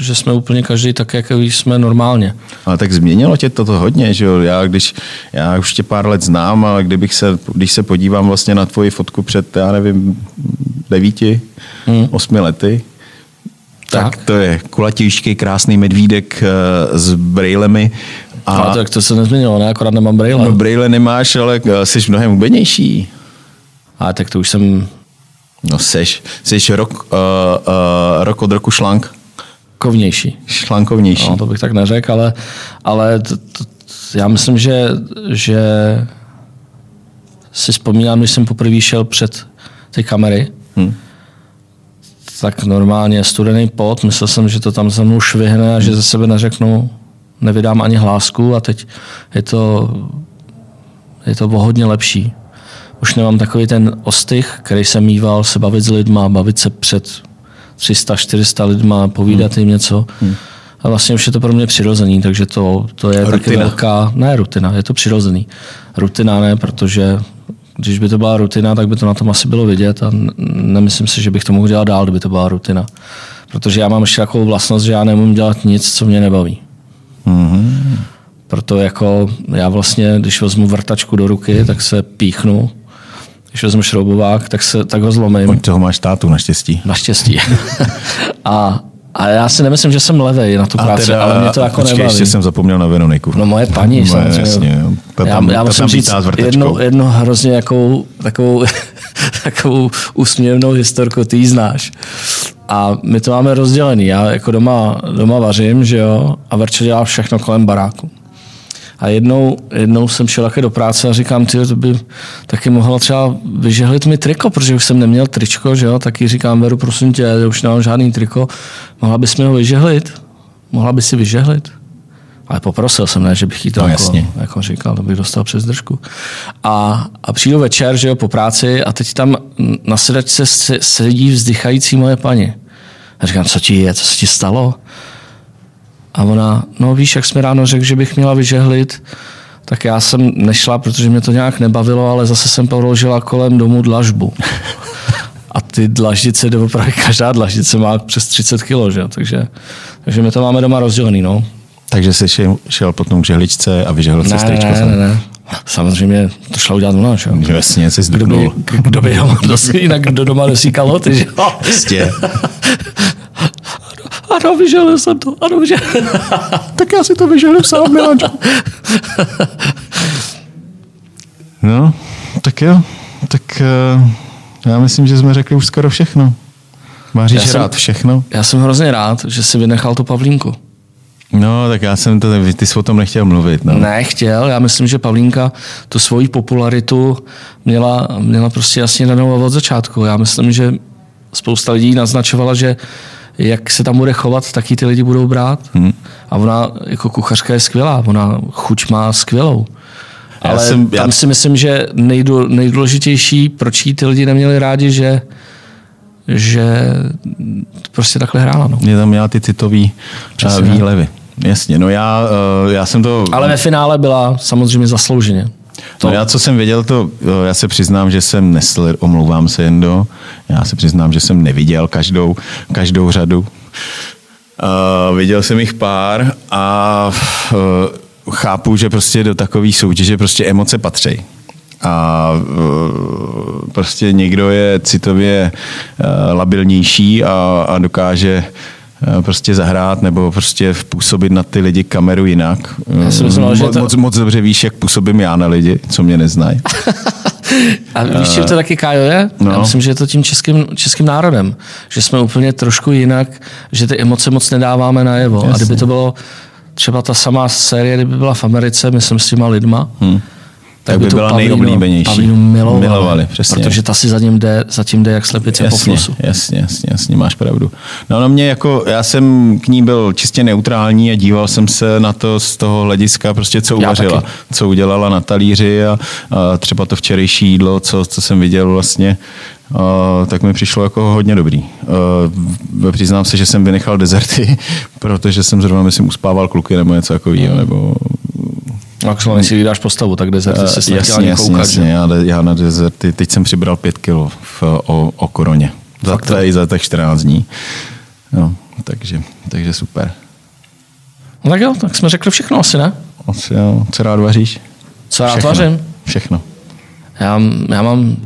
že jsme úplně každý tak, jak jsme normálně. Ale tak změnilo tě toto hodně, že jo? Já, když, já už tě pár let znám, ale kdybych se, když se podívám vlastně na tvoji fotku před, já nevím, devíti, hmm. osmi lety, tak, Tak. to je kulatějšký, krásný medvídek eh, s brejlemi. A Ale tak to se nezměnilo, ne? Akorát nemám brýle. no, brejle nemáš, ale eh, jsi mnohem hubenější. Ale tak to už jsem No seš, seš rok, uh, uh, rok od roku šlank, kovnější. šlankovnější. No, to bych tak neřekl, ale, ale t, t, já myslím, že, že si vzpomínám, když jsem poprvé šel před ty kamery, Hm. tak normálně studený pot, myslel jsem, že to tam za mnou švihne a že ze sebe neřeknu, nevydám ani hlásku a teď je to, je to o hodně lepší. Už nemám takový ten ostych, který jsem mýval, se bavit s lidma, bavit se před 300-400 lidma, povídat jim něco. A vlastně už je to pro mě přirozený, takže to, to je taky Rutina. velká, ne rutina, je to přirozený. Rutina ne, protože když by to byla rutina, tak by to na tom asi bylo vidět a nemyslím si, že bych to mohl dělat dál, kdyby to byla rutina. Protože já mám ještě takovou vlastnost, že já nemůžu dělat nic, co mě nebaví. Proto jako já vlastně, když vezmu vrtačku do ruky, tak se píchnu. Když vezmu šroubovák, tak, se, tak ho zlomím. Od toho máš tátu naštěstí. Naštěstí. [LAUGHS] a, a já si nemyslím, že jsem levej na tu práci, ale mě to jako počkej, nebaví. ještě jsem zapomněl na Veroniku. No moje paní, Moje, samozřejmě. jasně. Ta já, tam- já ta musím tam říct jednu, jednu hrozně jakou, takovou, [LAUGHS] takovou úsměvnou historku, ty ji znáš. A my to máme rozdělený. Já jako doma, doma vařím, že jo, a Verča dělá všechno kolem baráku. A jednou, jednou jsem šel také do práce a říkám, ty, to by taky mohla třeba vyžehlit mi triko, protože už jsem neměl tričko, že jo, taky říkám, Veru, prosím tě, já už nemám žádný triko, mohla bys mi ho vyžehlit? Mohla by si vyžehlit? Ale poprosil jsem, ne, že bych jí to No, jako, jasně. jako říkal, to bych dostal přes držku. A, a přijdu večer, že jo, po práci a teď tam na sedačce se- sedí vzdychající moje paní. A říkám, co ti je, co se ti stalo? A ona, no víš, jak jsme ráno řekl, že bych měla vyžehlit, tak já jsem nešla, protože mě to nějak nebavilo, ale zase jsem položila kolem domu dlažbu. A ty dlaždice, opravdu každá dlaždice má přes 30 kg, že? jo, Takže, takže my to máme doma rozdělený, no. Takže jsi šel, šel potom k žehličce a vyžehl si Ne, stričko ne, ne, ne. Samozřejmě to šla udělat u nás, jo. Jo, Jasně, jsi Kdo by, kdo by doma, [LAUGHS] jinak kdo doma nosí kalhoty, že? jo? Jistě. [LAUGHS] Ano, vyželil jsem to, ano, vyželil. [LAUGHS] tak já si to vyžehnu sám, Milančo. no, tak jo. Tak uh, já myslím, že jsme řekli už skoro všechno. Máš Já jsem- rád všechno? Já jsem hrozně rád, že si vynechal tu Pavlínku. No, tak já jsem to, ty jsi o tom nechtěl mluvit. No. Ne, chtěl. Já myslím, že Pavlínka tu svoji popularitu měla, měla prostě jasně danou od začátku. Já myslím, že spousta lidí naznačovala, že jak se tam bude chovat, tak ji ty lidi budou brát. Hmm. A ona jako kuchařka je skvělá, ona chuť má skvělou. Já Ale jsem- tam já- si myslím, že nejdů, nejdůležitější, proč jí ty lidi neměli rádi, že že prostě takhle hrála. No. Mě tam měla ty citový Přesně. uh, výlevy. Jasně, no já, uh, já jsem to... Ale ve finále byla samozřejmě zaslouženě. To... No já, co jsem věděl, to já se přiznám, že jsem nesl, omlouvám se jen do, já se přiznám, že jsem neviděl každou, každou řadu. Uh, viděl jsem jich pár a uh, chápu, že prostě do takové soutěže prostě emoce patří. A uh, prostě někdo je citově uh, labilnější a, a dokáže eh, prostě zahrát nebo prostě působit na ty lidi kameru jinak. Já si myslel, že moc, to- moc, moc dobře víš, jak působím já na lidi, co mě neznají. [LAUGHS] A víš, čím to taky Kájo je? no. Já myslím, že je to tím českým, českým národem. Že jsme úplně trošku jinak, že ty emoce moc nedáváme najevo. A kdyby to bylo třeba ta samá série, kdyby byla v Americe, myslím s těma lidma, hmm. Tak by byla nejoblíbenější. Pavlínu milovali, Milovali, přesně. Protože ta si za ním jde, za tím jde jak slepice po Jasně, flusu. jasně, jasně, jasně, máš pravdu. No, no mě jako, já jsem k ní byl čistě neutrální a díval jsem se na to z toho hlediska, prostě co uvařila, co udělala na talíři a, a třeba to včerejší jídlo, co, co jsem viděl vlastně, a, tak mi přišlo jako hodně dobrý. A, přiznám se, že jsem vynechal dezerty, [LAUGHS] protože jsem zrovna, myslím, uspával kluky nebo něco takového, nebo Jak si vydáš postavu, tak jde se se jasně, jasně, koukat, jasně. že? Já, já na dezerty, teď jsem přibral pět kilo v, o, o koroně. Za, i za těch 14 dní. No, takže, takže super. No tak jo, tak jsme řekli všechno asi, ne? Asi jo, co rád vaříš? Co já Všechno. vařím? Všechno. Já, já mám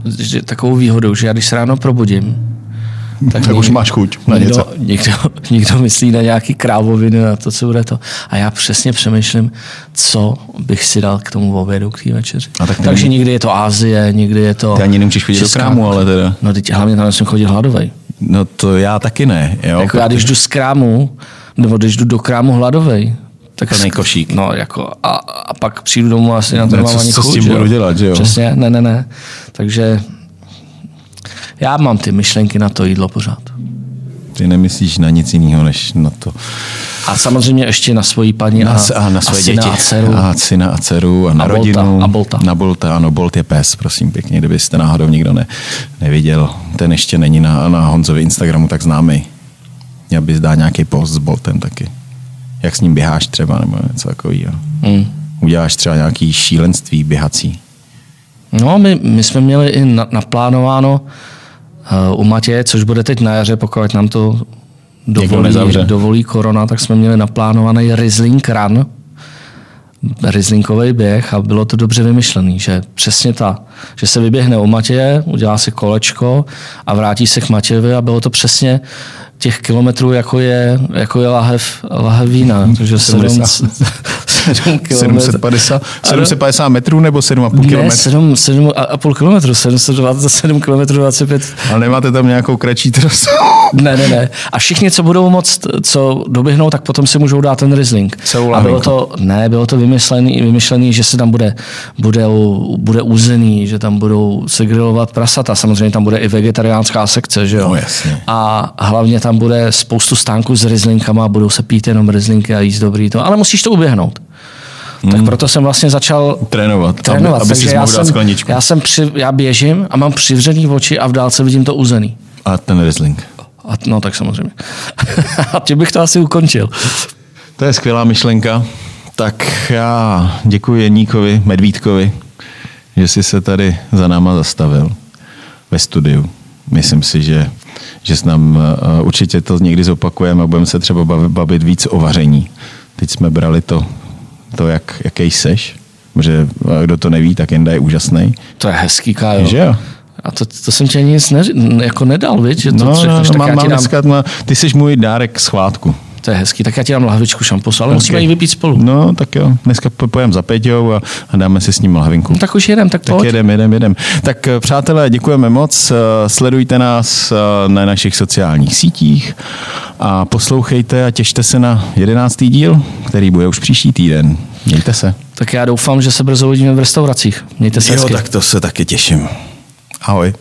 takovou výhodu, že já když se ráno probudím, Tak, tak už máš chuť na někdo, něco. někdo, [LAUGHS] někdo myslí na nějaký krávoviny, na to, co bude to. A já přesně přemýšlím, co bych si dal k tomu obědu, k té večeři. A tak Takže někdy je to Ázie, někdy je to... Ty ani nemusíš chodit do krámu, ale teda. No teď hlavně tam nesmím chodit hladovej. No to já taky ne. Jo, Jako já, když jdu z krámu, nebo když jdu do krámu hladovej, tak Plnej sk- košík. No, jako, a, a pak přijdu domů a asi na to Ne, nemám co- ani co s chuť, tím že jo? budu dělat, že jo? Přesně, ne, ne, ne. Takže já mám ty myšlenky na to jídlo pořád. Ty nemyslíš na nic jiného, než na to. A samozřejmě ještě na svoji paní Na, a, a na své a syna děti. A dceru. A syna a dceru a na A Bolta, rodinu. a Bolta. Na Bolta, ano, Bolt je pes, prosím pěkně, kdybyste náhodou nikdo ne, neviděl. Ten ještě není na, na Honzovi Instagramu tak známý. Měl bys dát nějaký post s Boltem taky. Jak s ním běháš třeba, nebo něco takového. Hmm. Uděláš třeba nějaký šílenství běhací. No, my, my jsme měli i na, naplánováno u Matěje, což bude teď na jaře, pokud nám to dovolí, dovolí korona, tak jsme měli naplánovaný Riesling Run, Rieslingový běh a bylo to dobře vymyšlený, že přesně ta, že se vyběhne u Matěje, udělá si kolečko a vrátí se k Matějovi a bylo to přesně těch kilometrů, jako je, jako je lahev, lahev vína. Takže 7, 70. 7 kilometrů. 750, 750 metrů nebo 7,5 Ne, kilometrů? 7, 7 a, půl kilometru, 727 kilometrů 25. Ale nemáte tam nějakou kratší trasu? [LAUGHS] Ne, ne, ne. A všichni, co budou moct, co doběhnou, tak potom si můžou dát ten Riesling. Celou a bylo to, ne, bylo to vymyšlený, vymyšlený, že se tam bude, bude, bude uzený, že tam budou se grilovat prasata. Samozřejmě tam bude i vegetariánská sekce, že jo? No, jasně. A hlavně tam bude spoustu stánků s Rieslinkama, budou se pít jenom Rieslinky a jíst dobrý to. Ale musíš to uběhnout. Tak proto jsem vlastně začal Trénovat, trénovat. aby, aby si mohl dát jsem, skleničku. já, jsem při, já běžím a mám přivřený oči a v dálce vidím to uzený. A ten Riesling. A, no tak samozřejmě. [LAUGHS] a tím bych to asi ukončil. To je skvělá myšlenka. Tak já děkuji Jeníkovi, Medvídkovi, že jsi se tady za náma zastavil ve studiu. Myslím si, že, že s nám uh, určitě to někdy zopakujeme a budeme se třeba bavit, víc o vaření. Teď jsme brali to, to jak, jaký seš, protože uh, kdo to neví, tak Jenda je úžasný. To je hezký, Kájo. Že jo? A to, to jsem tě nic ne, jako nedal, viď? že to No, no, no, tak mám, já mám ti dám, dneska, no, ty jsi můj dárek schvátku. To je hezký, tak já ti dám lahvičku šamposu, ale okay. musíme ji vypít spolu. No, tak jo. Dneska po- pojem za Peťou a, a dáme si s ním lahvinku. No, tak už jedem, tak, Tak pojď. jedem, jedem, jedem. Tak eh, přátelé, děkujeme moc. Eh, Sledujte nás eh, na našich sociálních sítích a poslouchejte a těšte se na jedenáctý díl, který bude už příští týden. Mějte se. Tak já doufám, že se brzo uvidíme v restauracích. Mějte se hezky. tak to se taky těším. Ahoj.